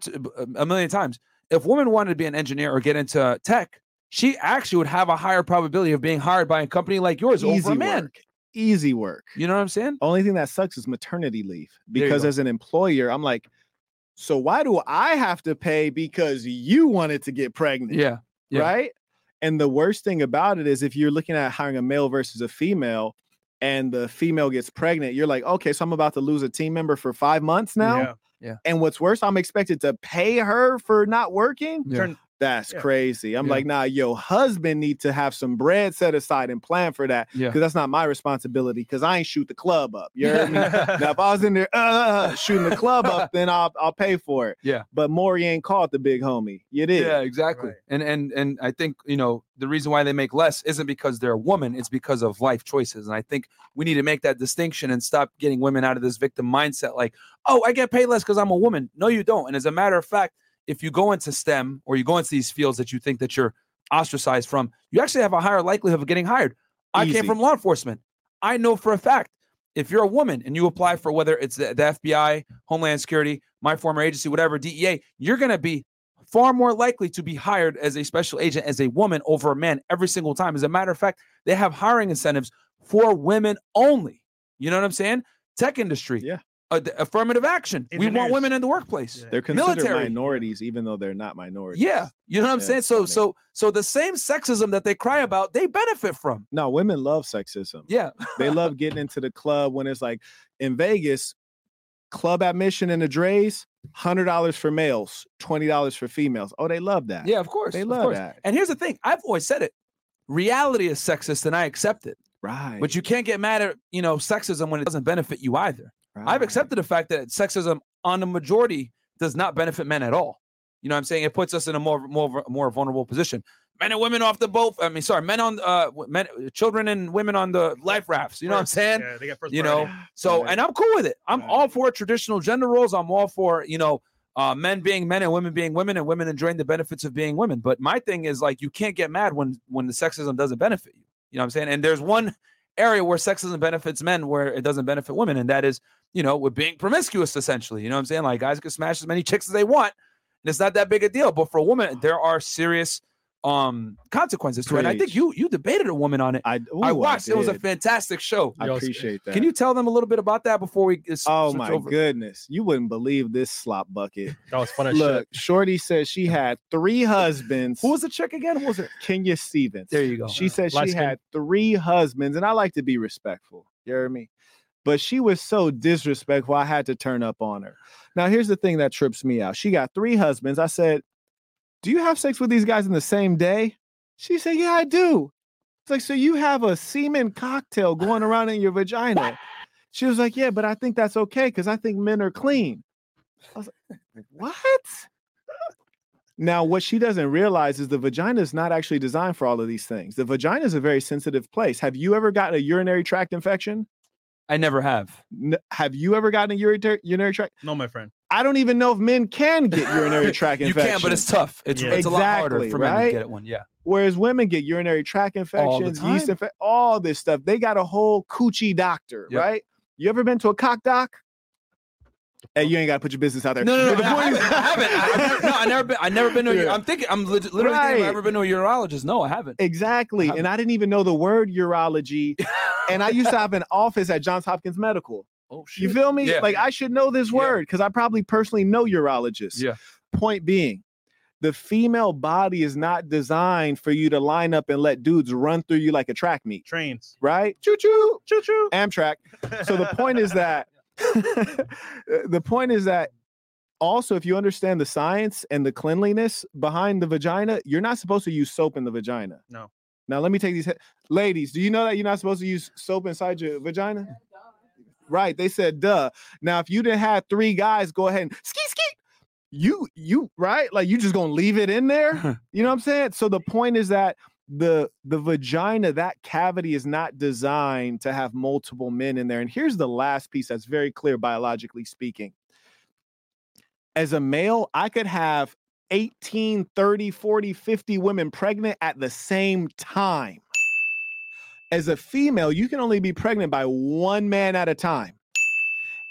a million times. If women wanted to be an engineer or get into tech, she actually would have a higher probability of being hired by a company like yours over Easy a man. work. Easy work. You know what I'm saying? Only thing that sucks is maternity leave because as an employer, I'm like, so why do I have to pay because you wanted to get pregnant? Yeah. yeah. Right. And the worst thing about it is if you're looking at hiring a male versus a female and the female gets pregnant, you're like, okay, so I'm about to lose a team member for five months now. Yeah. And what's worse, I'm expected to pay her for not working. Yeah. Turn, That's Yeah. crazy. I'm Yeah. like, nah, your husband need to have some bread set aside and plan for that. Yeah. Because that's not my responsibility. Because I ain't shoot the club up. You heard me? now, if I was in there uh, shooting the club up, then I'll I'll pay for it. Yeah. But Maury ain't called the big homie. You did. Yeah, exactly. Right. And and and I think you know the reason why they make less isn't because they're a woman; it's because of life choices. And I think we need to make that distinction and stop getting women out of this victim mindset. Like, oh, I get paid less because I'm a woman. No, you don't. And as a matter of fact, if you go into STEM or you go into these fields that you think that you're ostracized from, you actually have a higher likelihood of getting hired. I Easy. came from law enforcement. I know for a fact if you're a woman and you apply for whether it's the, the FBI, Homeland Security, my former agency, whatever, DEA, you're going to be far more likely to be hired as a special agent as a woman over a man every single time. As a matter of fact, they have hiring incentives for women only. You know what I'm saying? Tech industry. Yeah. Uh, affirmative action. We want Engineers. women in the workplace. Yeah. They're considered Military. minorities, even though they're not minorities. Yeah. You know what I'm Yeah, saying? So funny. so so the same sexism that they cry about, they benefit from. No, women love sexism. Yeah. They love getting into the club when it's like in Vegas, club admission in the Drai's, hundred dollars for males, twenty dollars for females. Oh, they love that. Yeah, of course. they love course. that. And here's the thing: I've always said it. Reality is sexist, and I accept it. Right. But you can't get mad at you know sexism when it doesn't benefit you either. I've accepted the fact that sexism on the majority does not benefit men at all. You know what I'm saying? It puts us in a more more more vulnerable position. Men and women off the boat. I mean, sorry, men on uh men, children and women on the life rafts. You know what I'm saying? Yeah, they got first You know. So, and I'm cool with it. I'm Right. all for traditional gender roles. I'm all for you know, uh, men being men and women being women, and women enjoying the benefits of being women. But my thing is like, you can't get mad when when the sexism doesn't benefit you. You know what I'm saying? And there's one area where sexism benefits men, where it doesn't benefit women, and that is you know, with being promiscuous, essentially. You know what I'm saying? Like guys can smash as many chicks as they want, and it's not that big a deal. But for a woman, there are serious um consequences to it. And I think you you debated a woman on it. I, ooh, I watched. it was a fantastic show. I appreciate that. Can you tell them a little bit about that before we? uh, s- Oh my over? goodness, you wouldn't believe this slop bucket. That was fun Look, shit. Shorty said she had three husbands. Who was the chick again? Who was it? Kenya Stevens? There you go. She said Light she skin. had three husbands, and I like to be respectful. You hear me? But she was so disrespectful, I had to turn up on her. Now, here's the thing that trips me out. She got three husbands. I said, Do you have sex with these guys in the same day? She said, Yeah, I do. It's like, so you have a semen cocktail going around in your vagina. She was like, Yeah, but I think that's okay because I think men are clean. I was like, What? Now, what she doesn't realize is the vagina is not actually designed for all of these things. The vagina is a very sensitive place. Have you ever gotten a urinary tract infection? I never have. N- have you ever gotten a urinary, urinary tract? No, my friend. I don't even know if men can get urinary tract infections. You can, but it's tough. It's Yeah. it's a lot harder Exactly, for men to get it one. Yeah. Whereas women get urinary tract infections, yeast time. infections, all this stuff. They got a whole coochie doctor, Yep. right? You ever been to a cock doc? Hey, you ain't got to put your business out there. No, no, no. But the I point haven't. is- I haven't. I, I never, no, I never been. I never been to. A, Yeah. I'm thinking. I'm lit- literally thinking. Have I Right. ever been to a urologist? No, I haven't. Exactly. haven't. And I didn't even know the word urology. and I used to have an office at Johns Hopkins Medical. Oh shit. You feel me? Yeah. Like I should know this word because I probably personally know urologists. Yeah. point being, the female body is not designed for you to line up and let dudes run through you like a track meet, Trains. right? Choo choo. Choo choo. Amtrak. So the point is that Uh, the point is that also if you understand the science and the cleanliness behind the vagina, you're not supposed to use soap in the vagina. No. Now let me take these he- ladies. Do you know that you're not supposed to use soap inside your vagina? Right. They said duh. Now if you didn't have three guys go ahead and ski ski, you you right like you just gonna leave it in there. you know what I'm saying? So the point is that the the vagina that cavity is not designed to have multiple men in there and here's the last piece that's very clear biologically speaking. As a male i could have 18 30 40 50 women pregnant at the same time. As a female you can only be pregnant by one man at a time.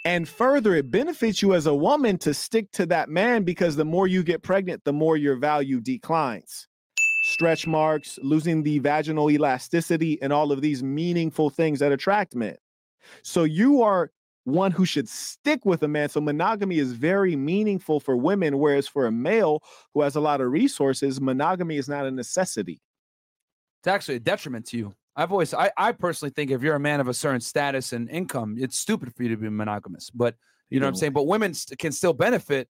And further it benefits you as a woman to stick to that man because the more you get pregnant the more your value declines stretch marks, losing the vaginal elasticity, and all of these meaningful things that attract men. So you are one who should stick with a man. So monogamy is very meaningful for women, whereas for a male who has a lot of resources, monogamy is not a necessity. It's actually a detriment to you. I've always, I, I personally think if you're a man of a certain status and income, it's stupid for you to be monogamous. But you know what I'm saying? But women st- can still benefit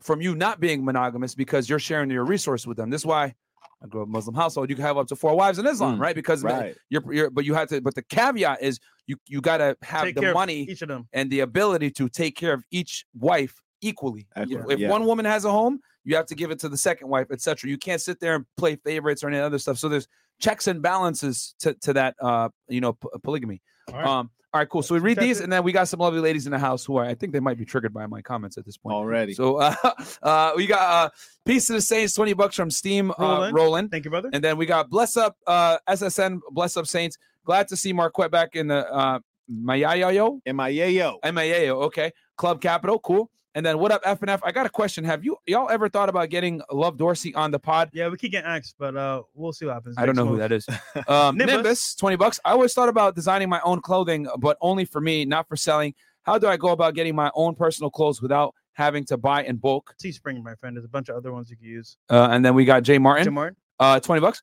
from you not being monogamous because you're sharing your resource with them. This is why I grew up in a Muslim household. You can have up to four wives in Islam, Mm, right? Because Right. you're, you're, but you have to. But the caveat is you you got to have Take the care money of each of them. and the ability to take care of each wife equally. You- If yeah. one woman has a home, you have to give it to the second wife, etc. You can't sit there and play favorites or any other stuff. So there's checks and balances to, to that uh you know p- polygamy. All right. Um all right, cool. So we read these, and then we got some lovely ladies in the house who are, I think they might be triggered by my comments at this point. Already. So uh, uh we got uh piece of the Saints, 20 bucks from Steam uh Roland. Roland. Thank you, brother. And then we got Bless Up uh SSN Bless Up Saints. Glad to see Marquette back in the uh Mayayo. M-I-A-O. MAAO, okay. Club Capital, cool. And then what up, FNF? I got a question. Have you y'all ever thought about getting Love Dorsey on the pod? Yeah, we keep getting asked, but uh, we'll see what happens. I don't know who that is. Um, Nimbus. Nimbus. 20 bucks. I always thought about designing my own clothing, but only for me, not for selling. How do I go about getting my own personal clothes without having to buy in bulk? Teespring, my friend. There's a bunch of other ones you can use. Uh, and then we got Jay Martin. Jim Martin. Uh, 20 bucks.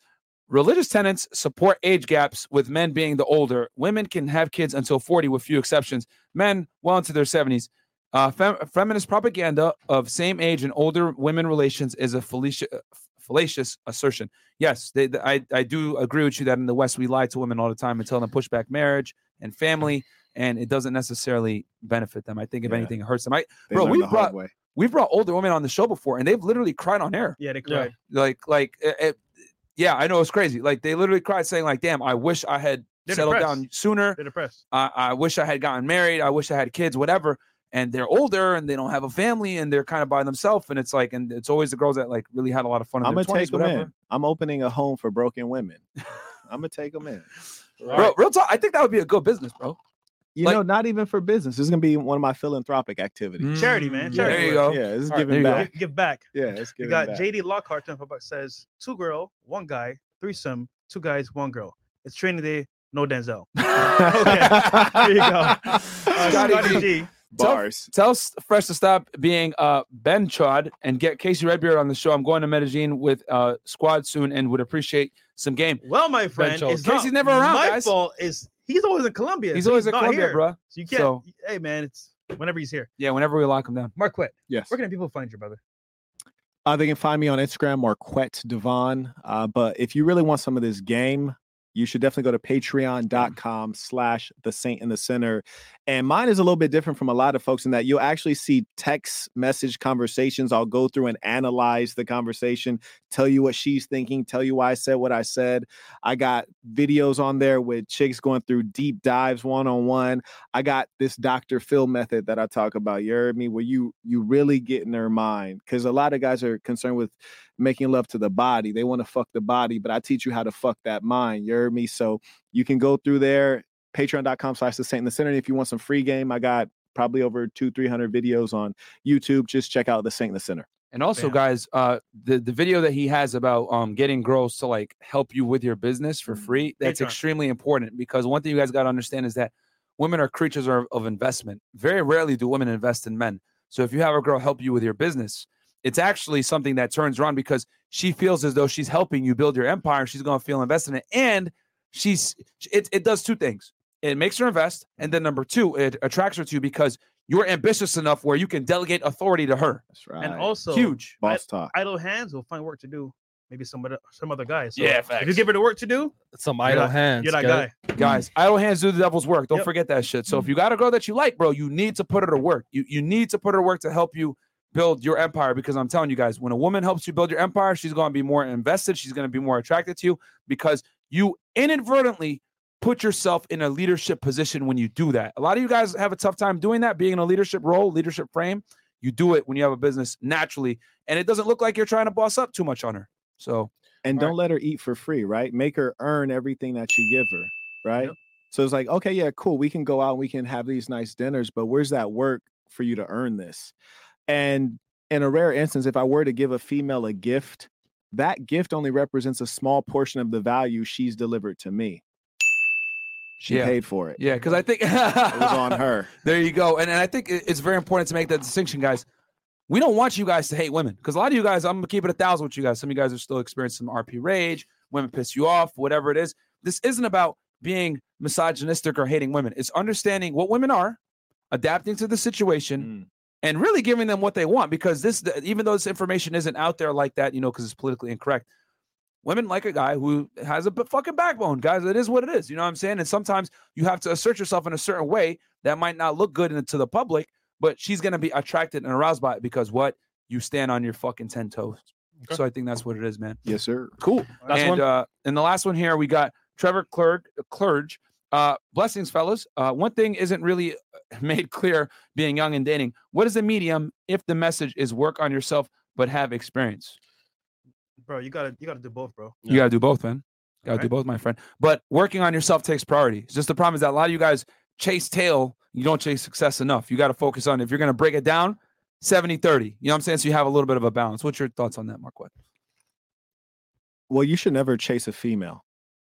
Religious tenants support age gaps with men being the older. Women can have kids until 40 with few exceptions. Men well into their 70s. Uh, fem- feminist propaganda of same age and older women relations is a fallacious, uh, fallacious assertion. Yes, they, th- I, I do agree with you that in the West we lie to women all the time and tell them push back marriage and family, and it doesn't necessarily benefit them. I think if Yeah. anything, it hurts them. I, They Bro, we the brought- way. we've brought older women on the show before, and they've literally cried on air Yeah, they Yeah. cried. like like it, it- yeah i know it's crazy like they literally cried saying like damn i wish i had They're settled depressed. down sooner They're depressed. I, I wish i had gotten married i wish i had kids whatever and they're older and they don't have a family and they're kind of by themselves and it's like and it's always the girls that like really had a lot of fun in I'm their gonna 20s take them whatever in. I'm opening a home for broken women. I'm gonna take them in. bro real talk i think that would be a good business bro You Like- know, not even for business. This is gonna be one of my philanthropic activities. Charity, man. Mm, Charity there you go Yeah, this is All right, giving there you go. back. Give, give back. Yeah, it's giving We giving got back. JD Lockhart twenty five bucks says two girl, one guy, threesome, two guys, one girl. It's training day, no Denzel. okay, there you go. Uh, Scotty Scotty G. G. Bars. Tell S- Fresh to stop being uh Ben Chod and get Casey Redbeard on the show. I'm going to Medellin with uh squad soon and would appreciate some game. Well, my friend, Schultz. it's not Casey's never around, My guys. fault is he's always in Colombia. He's so always at not Columbia, here. bro. So you can't. So- hey, man, it's whenever he's here. Yeah, whenever we lock him down. Marquette, Yes. where can people find you, brother? Uh, they can find me on Instagram, Marquette Devon. Uh, but if you really want some of this game, you should definitely go to patreon.com slash the Saint the Sinner. And mine is a little bit different from a lot of folks in that you'll actually see text message conversations. I'll go through and analyze the conversation, tell you what she's thinking, tell you why I said what I said. I got videos on there with chicks going through deep dives one on one. I got this Dr. Phil method that I talk about. You heard me? Where you you really get in their mind. Because a lot of guys are concerned with making love to the body. They want to fuck the body, but I teach you how to fuck that mind. You heard me? So you can go through there, patreon.com slash the Saint the Sinner. And if you want some free game, I got probably over two, three hundred videos on YouTube. Just check out the Saint the Sinner. And also, Bam. guys, uh, the the video that he has about um getting girls to like help you with your business for Mm. free, that's Patreon. extremely important because one thing you guys got to understand is that women are creatures of, of investment. Very rarely do women invest in men. So if you have a girl help you with your business, it's actually something that turns around because she feels as though she's helping you build your empire. She's going to feel invested in it, and she's it. It does two things. It makes her invest, and then number two, it attracts her to you because you're ambitious enough where you can delegate authority to her. That's right. And also, Huge. boss talk. idle hands will find work to do. Maybe some other some other guy. So Yeah, If you give her the work to do, Some you're idle that- hands. You're that guy. guys idle hands do the devil's work don't Yep. forget that shit so if mm-hmm. you got a girl that you like bro you need to put her to work you, you need to put her to work to help you build your empire because i'm telling you guys when a woman helps you build your empire she's going to be more invested she's going to be more attracted to you because you inadvertently put yourself in a leadership position when you do that a lot of you guys have a tough time doing that being in a leadership role leadership frame you do it when you have a business naturally and it doesn't look like you're trying to boss up too much on her so and don't let her eat for free, right? Make her earn everything that you give her, right? Yep. So it's like, okay, yeah, cool. We can go out, and we can have these nice dinners, but where's that work for you to earn this? And in a rare instance, if I were to give a female a gift, that gift only represents a small portion of the value she's delivered to me. She Yeah. paid for it. yeah because i think It was on her. There you go. And, and I think it's very important to make that distinction, guys. We don't want you guys to hate women because a lot of you guys, I'm gonna keep it a thousand with you guys. Some of you guys are still experiencing some RP rage, women piss you off, whatever it is. This isn't about being misogynistic or hating women. It's understanding what women are, adapting to the situation, Mm. And really giving them what they want. Because this, even though this information isn't out there like that, you know, because it's politically incorrect. Women like a guy who has a fucking backbone, guys. It is what it is. You know what I'm saying? And sometimes you have to assert yourself in a certain way that might not look good in- to the public, but she's gonna be attracted and aroused by it because what you stand on your fucking ten toes. So I think that's what it is, man. Yes, sir. Cool. Last and one? uh and the last one here we got Trevor Clerg Clerge. Uh blessings, fellas. Uh one thing isn't really uh, made clear being young and dating. What is the medium if the message is work on yourself but have experience? Bro, you gotta you gotta do both, bro. You gotta do both, man. You Gotta do Alright. both, my friend. But working on yourself takes priority. It's just the problem is that a lot of you guys chase tail, you don't chase success enough. You got to focus on if you're gonna break it down, 70 30. You know what I'm saying? So you have a little bit of a balance. What's your thoughts on that, Marquette? Well, you should never chase a female.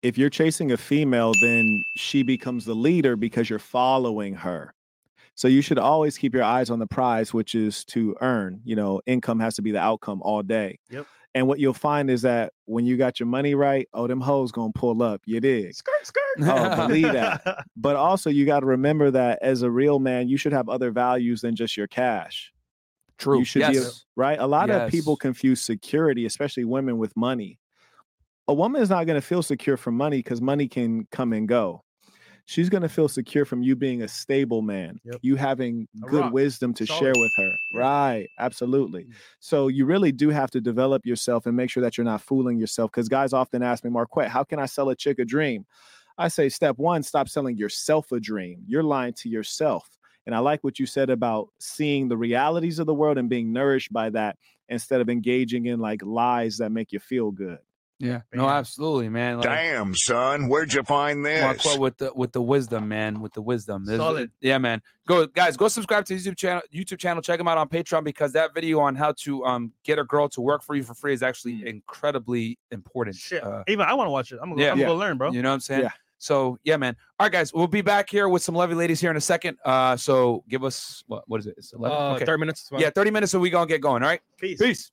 If you're chasing a female, then she becomes the leader because you're following her. So you should always keep your eyes on the prize, which is to earn. You know, income has to be the outcome all day. Yep. And what you'll find is that when you got your money right, oh, them hoes gonna pull up. You dig? Skirt, skirt. Oh, believe that. But also, you got to remember that as a real man, you should have other values than just your cash. True. You should yes. a- right. A lot of people confuse security, especially women, with money. A woman is not going to feel secure from money because money can come and go. She's going to feel secure from you being a stable man, Yep. you having A good rock. wisdom to share with her. Right. Absolutely. Mm. So you really do have to develop yourself and make sure that you're not fooling yourself. Because guys often ask me, Marquette, how can I sell a chick a dream? I say, step one, stop selling yourself a dream. You're lying to yourself. And I like what you said about seeing the realities of the world and being nourished by that instead of engaging in like lies that make you feel good. Yeah. No, absolutely, man. Like, Damn, son, where'd you find this? Marquette with the with the wisdom, man. With the wisdom. There's- Solid. Yeah, man. Go guys, go subscribe to his YouTube channel. YouTube channel. Check them out on Patreon because that video on how to um get a girl to work for you for free is actually incredibly important. Shit. Uh, Even I want to watch it. I'm gonna, Yeah. I'm gonna Yeah. go learn, bro. You know what I'm saying? Yeah. So yeah, man. All right, guys, we'll be back here with some lovely ladies here in a second. Uh, so give us what? What is it? It's 11? Uh, okay. 30 minutes. Yeah, 30 minutes, so we gonna get going. All right. Peace. Peace.